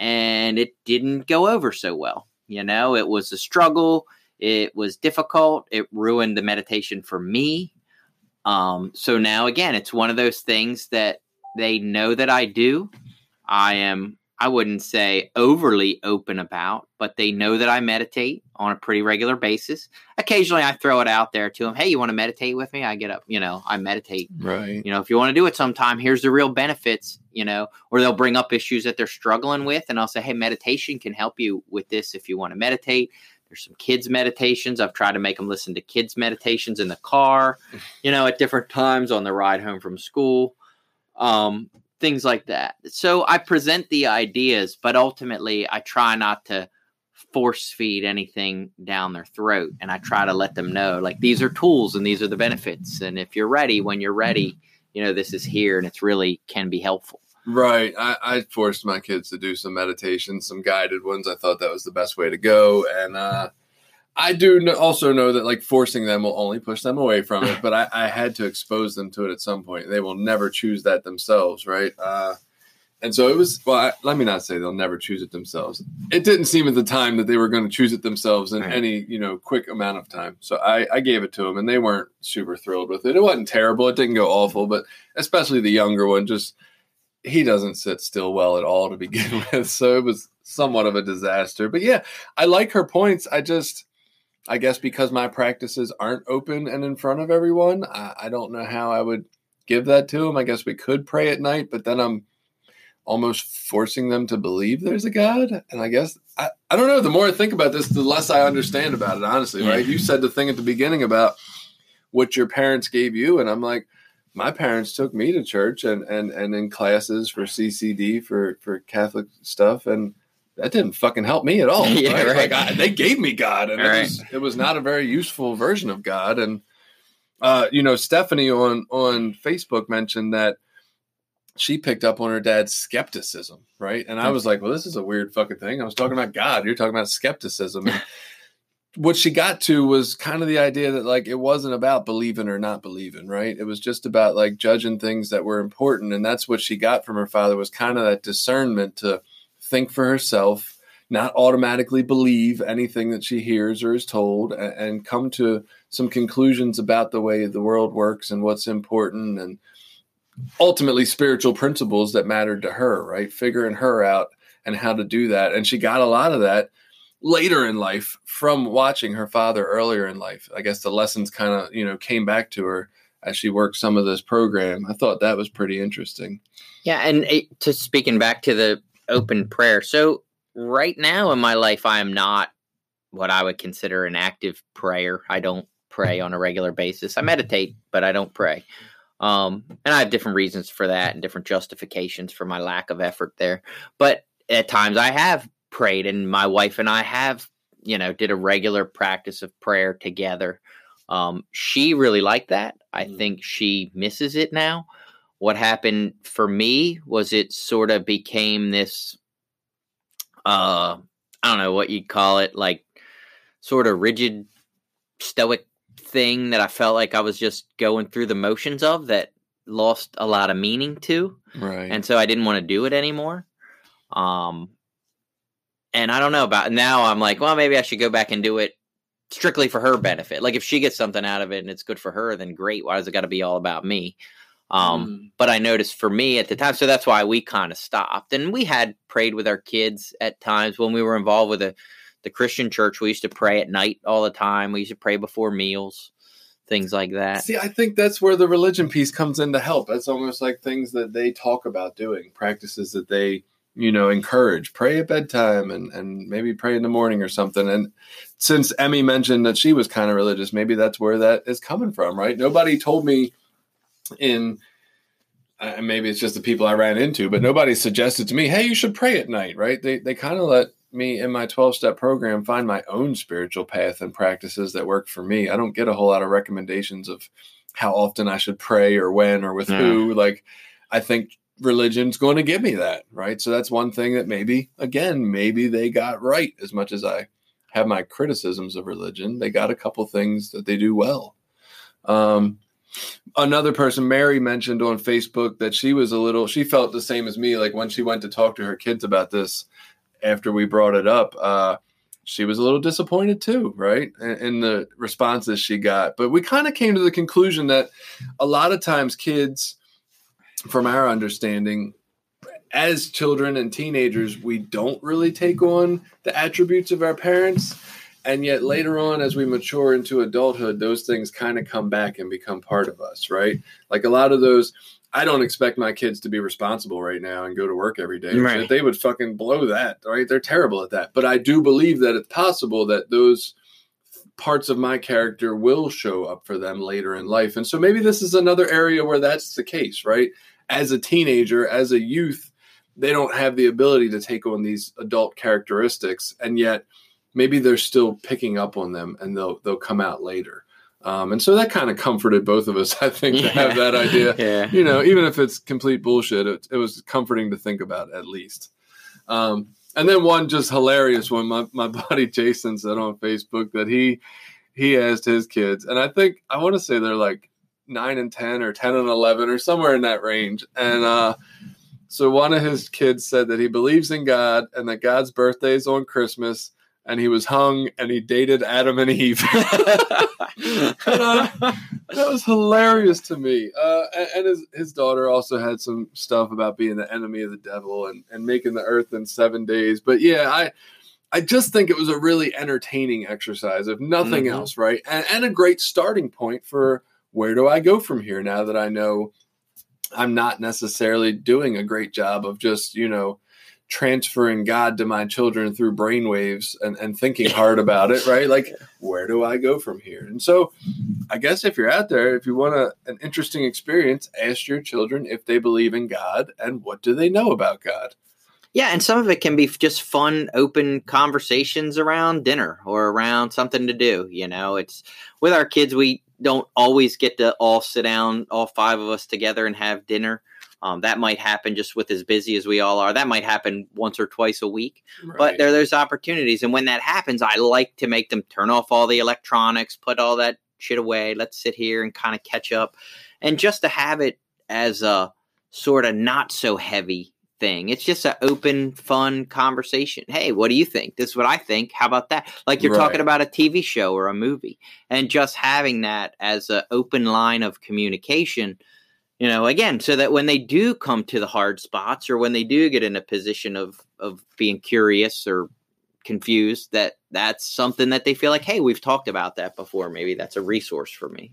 And it didn't go over so well. You know, it was a struggle. It was difficult. It ruined the meditation for me. Um, so now again, it's one of those things that they know that I do. I am, I wouldn't say overly open about, but they know that I meditate on a pretty regular basis. Occasionally I throw it out there to them. Hey, you want to meditate with me? I get up, you know, I meditate. Right. You know, if you want to do it sometime, here's the real benefits, you know, or they'll bring up issues that they're struggling with. And I'll say, Hey, meditation can help you with this if you want to meditate there's some kids meditations. I've tried to make them listen to kids meditations in the car, you know, at different times on the ride home from school. Um, things like that. So I present the ideas, but ultimately I try not to force feed anything down their throat and I try to let them know like these are tools and these are the benefits and if you're ready when you're ready, you know this is here and it's really can be helpful. Right. I, I, forced my kids to do some meditation, some guided ones. I thought that was the best way to go. And uh, I do also know that like forcing them will only push them away from it, but I, I, had to expose them to it at some point. They will never choose that themselves. Right. Uh, and so it was, well, I, let me not say they'll never choose it themselves. It didn't seem at the time that they were going to choose it themselves in right. any, you know, quick amount of time. So I, I gave it to them and they weren't super thrilled with it. It wasn't terrible. It didn't go awful, but especially the younger one just – he doesn't sit still well at all to begin with. So it was somewhat of a disaster. But yeah, I like her points. I just, I guess because my practices aren't open and in front of everyone, I, I don't know how I would give that to them. I guess we could pray at night, but then I'm almost forcing them to believe there's a God. And I guess, I, I don't know. The more I think about this, the less I understand about it, honestly, yeah. right? You said the thing at the beginning about what your parents gave you. And I'm like, my parents took me to church and and and in classes for CCD for for Catholic stuff, and that didn't fucking help me at all. yeah, right? right. Like I, they gave me God, and it, right. was, it was not a very useful version of God. And uh, you know, Stephanie on on Facebook mentioned that she picked up on her dad's skepticism, right? And I was like, well, this is a weird fucking thing. I was talking about God. You're talking about skepticism. And what she got to was kind of the idea that like it wasn't about believing or not believing, right? It was just about like judging things that were important. And that's what she got from her father was kind of that discernment to think for herself, not automatically believe anything that she hears or is told, and, and come to some conclusions about the way the world works and what's important and ultimately spiritual principles that mattered to her, right? Figuring her out and how to do that. And she got a lot of that later in life from watching her father earlier in life. I guess the lessons kind of, you know, came back to her as she worked some of this program. I thought that was pretty interesting. Yeah, and it, to speaking back to the open prayer. So right now in my life I am not what I would consider an active prayer. I don't pray on a regular basis. I meditate, but I don't pray. Um, and I have different reasons for that and different justifications for my lack of effort there. But at times I have prayed, and my wife and I have, you know, did a regular practice of prayer together. Um, she really liked that. I mm. think she misses it now. What happened for me was it sort of became this, uh, I don't know what you'd call it, like sort of rigid, stoic thing that I felt like I was just going through the motions of that lost a lot of meaning to. Right. And so I didn't want to do it anymore. Um and I don't know about now I'm like, well, maybe I should go back and do it strictly for her benefit. Like if she gets something out of it and it's good for her, then great. Why does it got to be all about me? Um, mm. but I noticed for me at the time, so that's why we kind of stopped. And we had prayed with our kids at times when we were involved with a the Christian church, we used to pray at night all the time. We used to pray before meals, things like that. See, I think that's where the religion piece comes in to help. It's almost like things that they talk about doing, practices that they, you know, encourage. Pray at bedtime and, and maybe pray in the morning or something. And since Emmy mentioned that she was kind of religious, maybe that's where that is coming from, right? Nobody told me in uh, maybe it's just the people I ran into, but nobody suggested to me, "Hey, you should pray at night." Right? They they kind of let me in my 12 step program find my own spiritual path and practices that work for me. I don't get a whole lot of recommendations of how often I should pray or when or with yeah. who. Like, I think religion's going to give me that, right? So that's one thing that maybe, again, maybe they got right as much as I have my criticisms of religion. They got a couple things that they do well. Um, another person mary mentioned on facebook that she was a little she felt the same as me like when she went to talk to her kids about this after we brought it up, uh, she was a little disappointed too, right? In, the responses she got. But we kind of came to the conclusion that a lot of times kids, from our understanding, as children and teenagers, we don't really take on the attributes of our parents. And yet later on, as we mature into adulthood, those things kind of come back and become part of us, right? Like a lot of those I don't expect my kids to be responsible right now and go to work every day. Right. They would fucking blow that, right? They're terrible at that. But I do believe that it's possible that those parts of my character will show up for them later in life. And so maybe this is another area where that's the case, right? As a teenager, as a youth, they don't have the ability to take on these adult characteristics and yet maybe they're still picking up on them and they'll they'll come out later. Um, and so that kind of comforted both of us, I think, to have that idea. yeah. You know, even if it's complete bullshit, it, it was comforting to think about at least. Um, and then one just hilarious one, my, my buddy Jason said on Facebook that he he asked his kids, and I think I want to say they're like nine and ten or ten and eleven or somewhere in that range. And uh, so one of his kids said that he believes in God and that God's birthday is on Christmas and he was hung and he dated Adam and Eve. and, uh, that was hilarious to me. Uh, and, and his, his daughter also had some stuff about being the enemy of the devil and, and making the earth in seven days. But yeah, I I just think it was a really entertaining exercise, if nothing mm-hmm. else, right? And, and a great starting point for where do I go from here now that I know I'm not necessarily doing a great job of just, you know, transferring God to my children through brainwaves and, and thinking hard about it, right? Like, where do I go from here? And so, I guess if you're out there, if you want a, an interesting experience, ask your children if they believe in God and what do they know about God. Yeah, and some of it can be just fun, open conversations around dinner or around something to do. You know, it's with our kids, we don't always get to all sit down, all five of us together and have dinner Um, that might happen just with as busy as we all are. That might happen once or twice a week. Right. But there are those opportunities. And when that happens, I like to make them turn off all the electronics, put all that shit away. Let's sit here and kind of catch up. And just to have it as a sort of not so heavy thing. It's just an open, fun conversation. Hey, what do you think? This is what I think. How about that? Like you're talking about a TV show or a movie, and just having that as an open line of communication. You know, again, so that when they do come to the hard spots, or when they do get in a position of of being curious or confused, that that's something that they feel like, hey, we've talked about that before. Maybe that's a resource for me.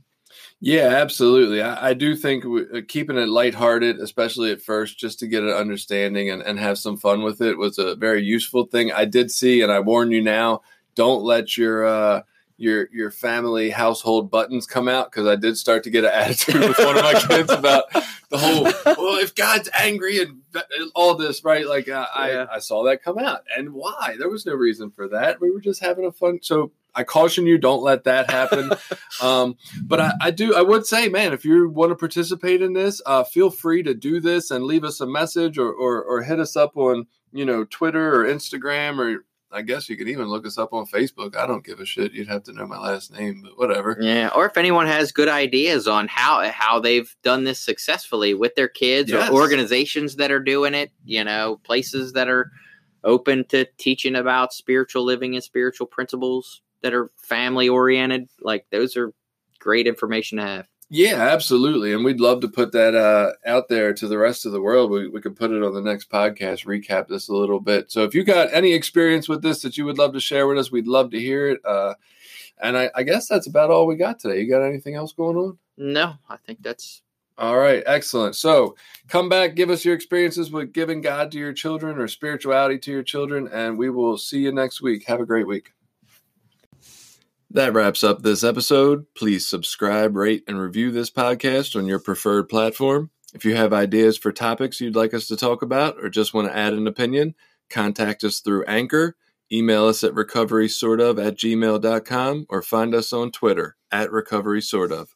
Yeah, absolutely. I, I do think uh, keeping it lighthearted, especially at first, just to get an understanding and, and have some fun with it, was a very useful thing. I did see, and I warn you now, don't let your uh, your your family household buttons come out because I did start to get an attitude with one of my kids about the whole. Well, if God's angry and all this, right? Like uh, Yeah. I I saw that come out, and why? There was no reason for that. We were just having a fun. So I caution you, don't let that happen. um, but I, I do i would say man if you want to participate in this uh, feel free to do this and leave us a message or, or or hit us up on you know twitter or instagram or i guess you could even look us up on facebook i don't give a shit you'd have to know my last name but whatever Yeah, or if anyone has good ideas on how how they've done this successfully with their kids Yes. or organizations that are doing it, you know, places that are open to teaching about spiritual living and spiritual principles that are family oriented, like those are great information to have. Yeah absolutely and we'd love to put that uh, out there to the rest of the world we, we could put it on the next podcast recap this a little bit so if you got any experience with this that you would love to share with us we'd love to hear it uh, and I, I guess that's about all we got today you got anything else going on No, I think that's All right, excellent. So come back, give us your experiences with giving God to your children or spirituality to your children, and we will see you next week. Have a great week. That wraps up this episode. Please subscribe, rate, and review this podcast on your preferred platform. If you have ideas for topics you'd like us to talk about or just want to add an opinion, contact us through Anchor, email us at recovery sort of at gmail.com, or find us on Twitter at recovery sort of.